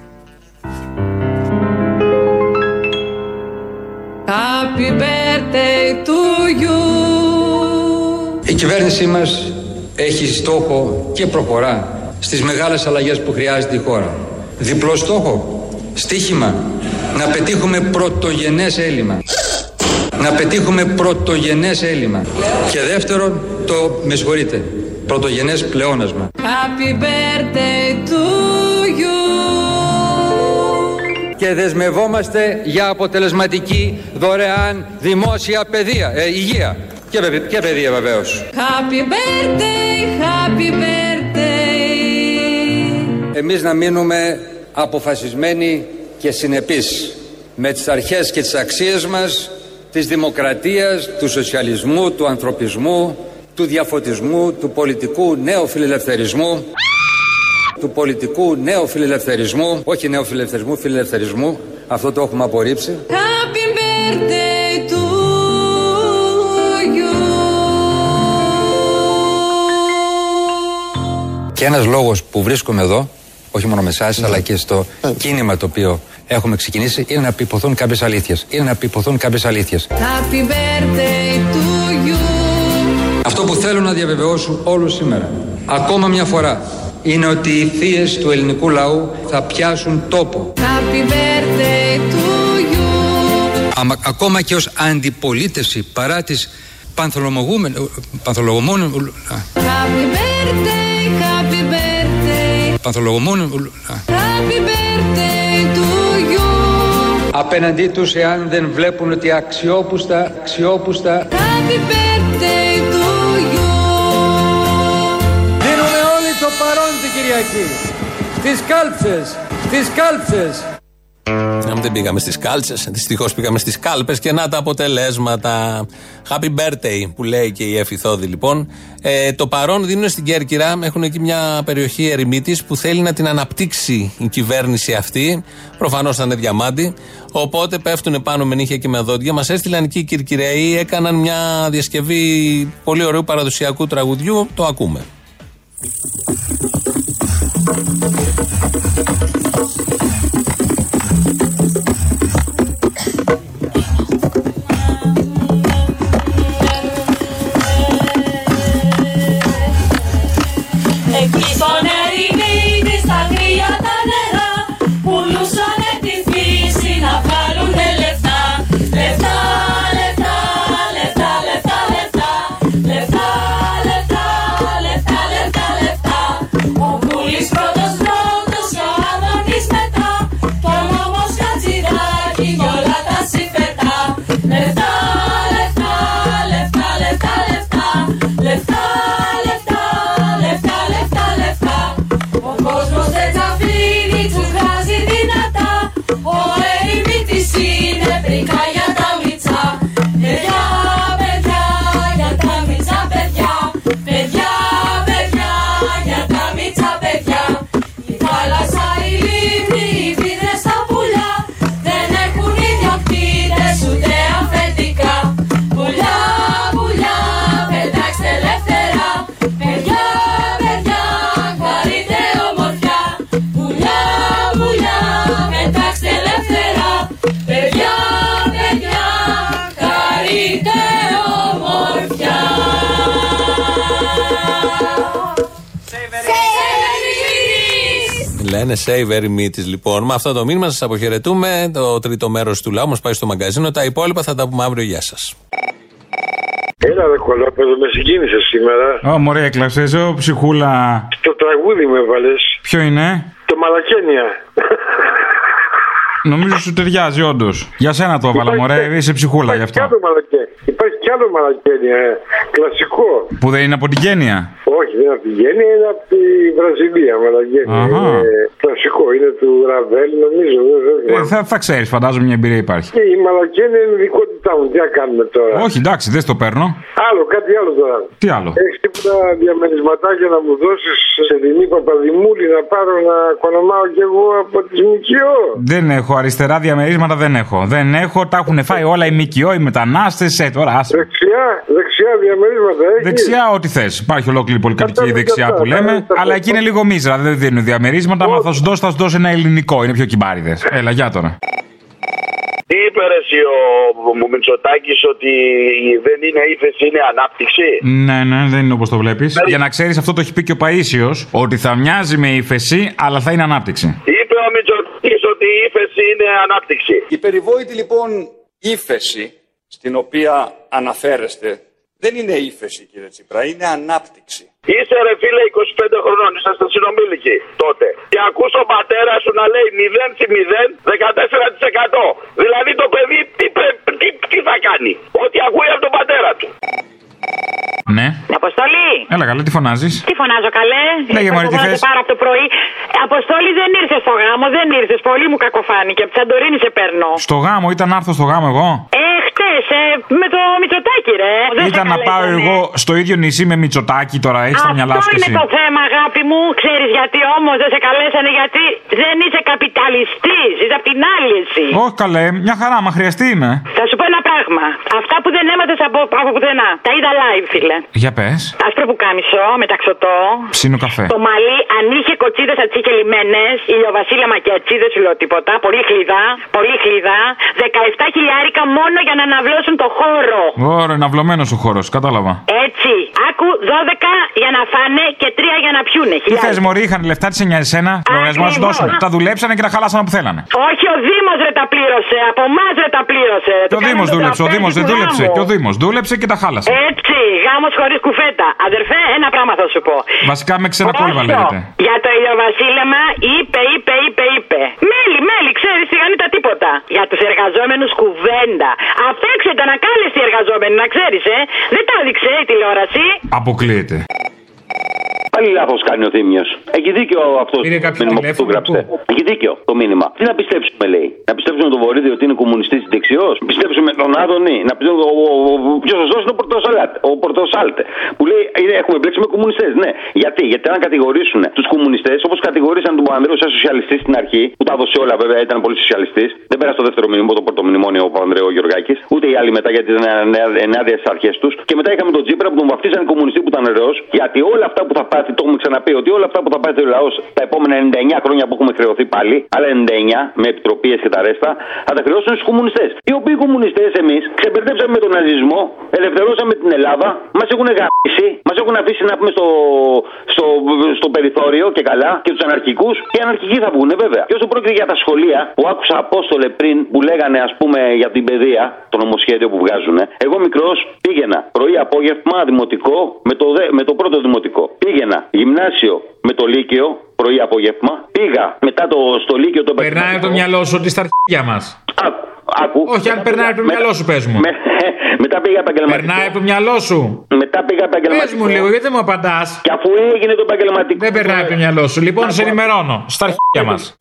Happy birthday to you. Η κυβέρνησή μας έχει στόχο και προχωρά στις μεγάλες αλλαγές που χρειάζεται η χώρα. Διπλό στόχο, στίχημα, να πετύχουμε πρωτογενές έλλειμμα. Να πετύχουμε πρωτογενές έλλειμμα. Και δεύτερον, το, με συγχωρείτε, πρωτογενές πλεόνασμα. Happy birthday to you. Και δεσμευόμαστε για αποτελεσματική δωρεάν δημόσια παιδεία, ε, υγεία. Και, παιδε- και παιδεία βεβαίως. Happy birthday, happy birthday. Εμείς να μείνουμε αποφασισμένοι και συνεπείς με τις αρχές και τις αξίες μας της δημοκρατίας, του σοσιαλισμού, του ανθρωπισμού, του διαφωτισμού, του πολιτικού νέου φιλελευθερισμού, του πολιτικού νέου φιλελευθερισμού, όχι νέου φιλελευθερισμού, φιλελευθερισμού, αυτό το έχουμε απορρίψει. Happy birthday to Και ένας λόγος που βρίσκομαι εδώ, όχι μόνο με εσάς, αλλά και στο κίνημα το οποίο έχουμε ξεκινήσει, είναι να πειποθούν κάποιες αλήθειες. Είναι να πειποθούν κάποιες αλήθειες. Happy birthday to you. Αυτό που θέλω να διαβεβαιώσω όλους σήμερα, ακόμα μια φορά, είναι ότι οι θείες του ελληνικού λαού θα πιάσουν τόπο. Happy birthday to you. Αμα- ακόμα και ως αντιπολίτευση παρά τις πανθολογούμενες... Πανθολογούμενες... Happy birthday, happy birthday. Πανθολογούμενες... Happy birthday to you. Απέναντί τους εάν δεν βλέπουν ότι αξιόπουστα, αξιόπουστα Happy birthday to you. Δίνουμε όλοι το παρόν την Κυριακή. Στις κάλψες, στις κάλψες. Να μην Δεν πήγαμε στις κάλτσες. Δυστυχώς πήγαμε στις κάλπες και να τα αποτελέσματα. Happy birthday που λέει και η Εφη Θόδη λοιπόν. Ε, το παρόν δίνουν στην Κέρκυρα. Έχουν εκεί μια περιοχή ερημίτης που θέλει να την αναπτύξει η κυβέρνηση αυτή. Προφανώς θα είναι διαμάντη. Οπότε πέφτουν πάνω με νύχια και με δόντια. Μας έστειλαν εκεί οι Κυρκυραίοι. Έκαναν μια διασκευή πολύ ωραίου παραδοσιακού τραγουδιού. Το ακούμε. Λένε say very meat λοιπόν. Με αυτό το μήνυμα σας αποχαιρετούμε. Το τρίτο μέρος του λαού μας πάει στο μαγκαζίνο. Τα υπόλοιπα θα τα πούμε αύριο. Γεια σας. Έλα ρε κολόπεδο, με συγκίνησες σήμερα. Ω, μωρέ, έκλαψε, ο ψυχούλα. Το τραγούδι με έβαλες. Ποιο είναι; Το Μαλακένια. Νομίζω σου ταιριάζει, όντως. Για σένα το έβαλα, μωρέ, είσαι ψυχούλα γι' Κι αυτό. άλλο μαλακέ. Υπάρχει κι άλλο Μαλακένια. ε. Κλασικό. Που δεν είναι από την γένεια. Όχι, δεν είναι από τη Γέννη, είναι από τη Βραζιλία. Μαλακένια. Αχα. Είναι κλασικό. Είναι του Ραβέλ, νομίζω. δεν- δεν Ε, θυμάμαι. θα, θα ξέρεις, φαντάζομαι μια εμπειρία υπάρχει. Και η Μαλακένια είναι δικότητά μου. Τι να κάνουμε τώρα. Όχι, εντάξει, δεν στο παίρνω. Άλλο, κάτι άλλο τώρα. Τι άλλο; Έχεις τίποτα διαμερισματάκια να μου δώσεις σε Δημή Παπαδημούλη να πάρω να κονομάω κι εγώ από τη ΜΚΟ; Δεν έχω αριστερά διαμερίσματα, δεν έχω. Δεν έχω, τα έχουν φάει όλα οι ΜΚΟ, οι μετανάστες. Ε, τώρα άσε. Δεξιά, δεξιά διαμερίσματα έχεις. Δεξιά, ό,τι θες. Υπάρχει ολόκληρη πολυκατοικία Κατάλαβα, δεξιά που κατάλαβα, λέμε. κατάλαβα. Αλλά εκεί είναι λίγο μίζρα. Δεν δίνουν διαμερίσματα. Μα θα σου δώσω, θα σου δώσω ένα ελληνικό. Είναι πιο κυμπάριδε. Έλα, γεια τώρα. Τι είπες ρε εσύ ο μου Μητσοτάκης ότι δεν είναι ύφεση, είναι ανάπτυξη; Ναι, ναι, δεν είναι όπως το βλέπεις. Για να ξέρεις, αυτό το έχει πει και ο Παίσιος. Ότι θα μοιάζει με ύφεση, αλλά θα είναι ανάπτυξη. Είπε ο Μητσοτάκης ότι η ύφεση είναι ανάπτυξη. Η περιβόητη λοιπόν ύφεση στην οποία αναφέρεστε δεν είναι ύφεση κύριε Τσίπρα, είναι ανάπτυξη. Είσαι ρε φίλε 25 χρονών, είσαστε συνομήλικοι τότε. Και ακούς τον πατέρα σου να λέει 0 συ 0, 14%. Δηλαδή το παιδί τι, πρέ- τι, τι θα κάνει; Ό,τι ακούει από τον πατέρα του. Ναι. Αποστολή! Έλα, καλά, τι φωνάζεις; Τι φωνάζω καλέ; Λέγε, μωρέ, τι Φωνάζω θες; πάρα από το πρωί. Αποστολή δεν ήρθες στο γάμο, δεν ήρθες. Πολύ μου κακοφάνηκε. Από τη Σαντορίνη σε παίρνω. Στο γάμο, ήταν να έρθω στο γάμο εγώ; Ε, χτες, ε, με το Μητσοτάκι, ρε. Δεν σε Ήταν να πάω καλέσανε. εγώ στο ίδιο νησί με Μητσοτάκι τώρα. Έχεις τα μυαλά σου Αυτό κι είναι εσύ; το θέμα, αγάπη μου. Ξέρεις γιατί όμως δεν σε καλέσανε, γιατί δεν είσαι καπιταλιστής. Είσαι απ' την άλλη εσύ. Όχι καλέ, μια χαρά, μα χρειαστεί είμαι. Θα σου πω ένα πράγμα. Αυτά που δεν έμαθες από, από πουθενά. Τα είδα live, φίλε. Για πες. Άσπρο που κάμισο, μεταξωτό. Ψήνω καφέ. Το μαλλί, αν είχε κοτσίδες θα τι είχε λιμένες. Ηλιοβασίλεμα και έτσι, δεν σου λέω τίποτα. Πολύ χλίδα, πολύ χλίδα. 17 χιλιάρικα μόνο για να αναβλώσουν το χώρο. Ωραία, ναυλωμένο ο χώρος, κατάλαβα. Έτσι. Άκου 12 για να φάνε και 3 για να πιούνε. Τι θες, Μωρή, είχαν λεφτά, τις σε νοιάζει εσένα. Λογαριασμό να σου Ακριβώς. δώσουν. Τα δουλέψανε και τα χαλάσανε που θέλανε. Όχι, ο Δήμος ρε τα πλήρωσε. Από εμάς ρε τα πλήρωσε. Και ο Δήμος δούλεψε, ο Δήμος δεν δούλεψε. Και ο Δήμος δούλεψε και τα χάλασε. Έτσι, γάμος χωρίς κουφέτα. Αδερφέ, ένα πράγμα θα σου πω. Βασικά με ξένα κόλυβα Όσο λέγεται. Για το ηλιοβασίλεμα είπε, είπε, είπε, είπε. Μέλη, μέλη, ξέρει, σιγανή τα τίποτα. Για του εργαζόμενου κουβέντα. Αφέξετε ανακάλεστοι οι εργαζόμενοι, να ξέρεις, ε. Δεν τα έδειξε η τηλεόραση. Αποκλείεται. Πάλι λάθος κάνει ο Θήμιος. Έχει δίκιο αυτός το μήνυμα που του; γράψε. Έχει δίκιο το μήνυμα. Τι να πιστέψουμε, λέει. Να πιστέψουμε τον Βορύδη ότι είναι κομμουνιστής δεξιός. Πιστέψουμε τον Άδωνη. Να πιστέψουμε ο, ο, ο, ο πιο σωστό είναι ο Πορτοσάλτε. Ο Πορτοσάλτε. Που λέει είναι, έχουμε μπλέξει με κομμουνιστές. Ναι. Γιατί, γιατί αν κατηγορήσουν τους κομμουνιστές όπως κατηγορήσαν τον Παπανδρέου σαν σοσιαλιστής στην αρχή, που τα έδωσε όλα βέβαια, ήταν πολύ σοσιαλιστής. Δεν πέρασε το δεύτερο μήνυμα, το πρώτο μνημόνιο ο Παπανδρέου Γεωργάκης. Ούτε οι άλλοι μετά για τι ενάντια στις αρχές τους. Και μετά είχαμε τον Τζίπρα που τον βαφτίσαν κομμουνιστή που ήταν ωραίος. Γιατί όλα αυτά που θα πάθει, το έχουμε ξαναπεί, ότι όλα αυτά που θα πάθει ο λαός τα επόμενα 99 χρόνια που έχουμε χρεωθεί πάλι, άλλα 99 με επιτροπίες και τα ρέστα, θα τα χρεώσουν στους κομμουνιστές. Οι οποίοι κομμουνιστές εμείς ξεμπερδέψαμε με τον ναζισμό, ελευθερώσαμε την Ελλάδα, μας έχουν γαμίσει, μας έχουν αφήσει να πούμε στο, στο, στο περιθώριο και καλά και τους αναρχικούς και οι αναρχικοί θα βγουν βέβαια. Και όσο πρόκειται για τα σχολεία που άκουσα Απόστολε πριν που λέγανε ας πούμε για την παιδεία, το νομοσχέδιο που βγάζουν, εγώ μικρός πήγαινα πρωί απόγευμα δημοτικό με το, δε, με το πρώτο δημοτικό. Πήγαινα γυμνάσιο με το Λύκειο πρωί απόγευμα. Πήγα μετά το, στο Λύκειο το Περνάει από το μυαλό σου ότι στα αρχίδια μας; Άκου. Όχι, αν περνάει από το μυαλό σου, πες μου. μετά πήγα επαγγελματικό. Περνάει από το μυαλό σου. Μετά πήγα επαγγελματικό. Πες μου λίγο, γιατί δεν μου απαντάς; Και αφού έγινε το επαγγελματικό. Δεν περνάει από το μυαλό σου. Λοιπόν, σε ενημερώνω. Στα αρχίδια μας.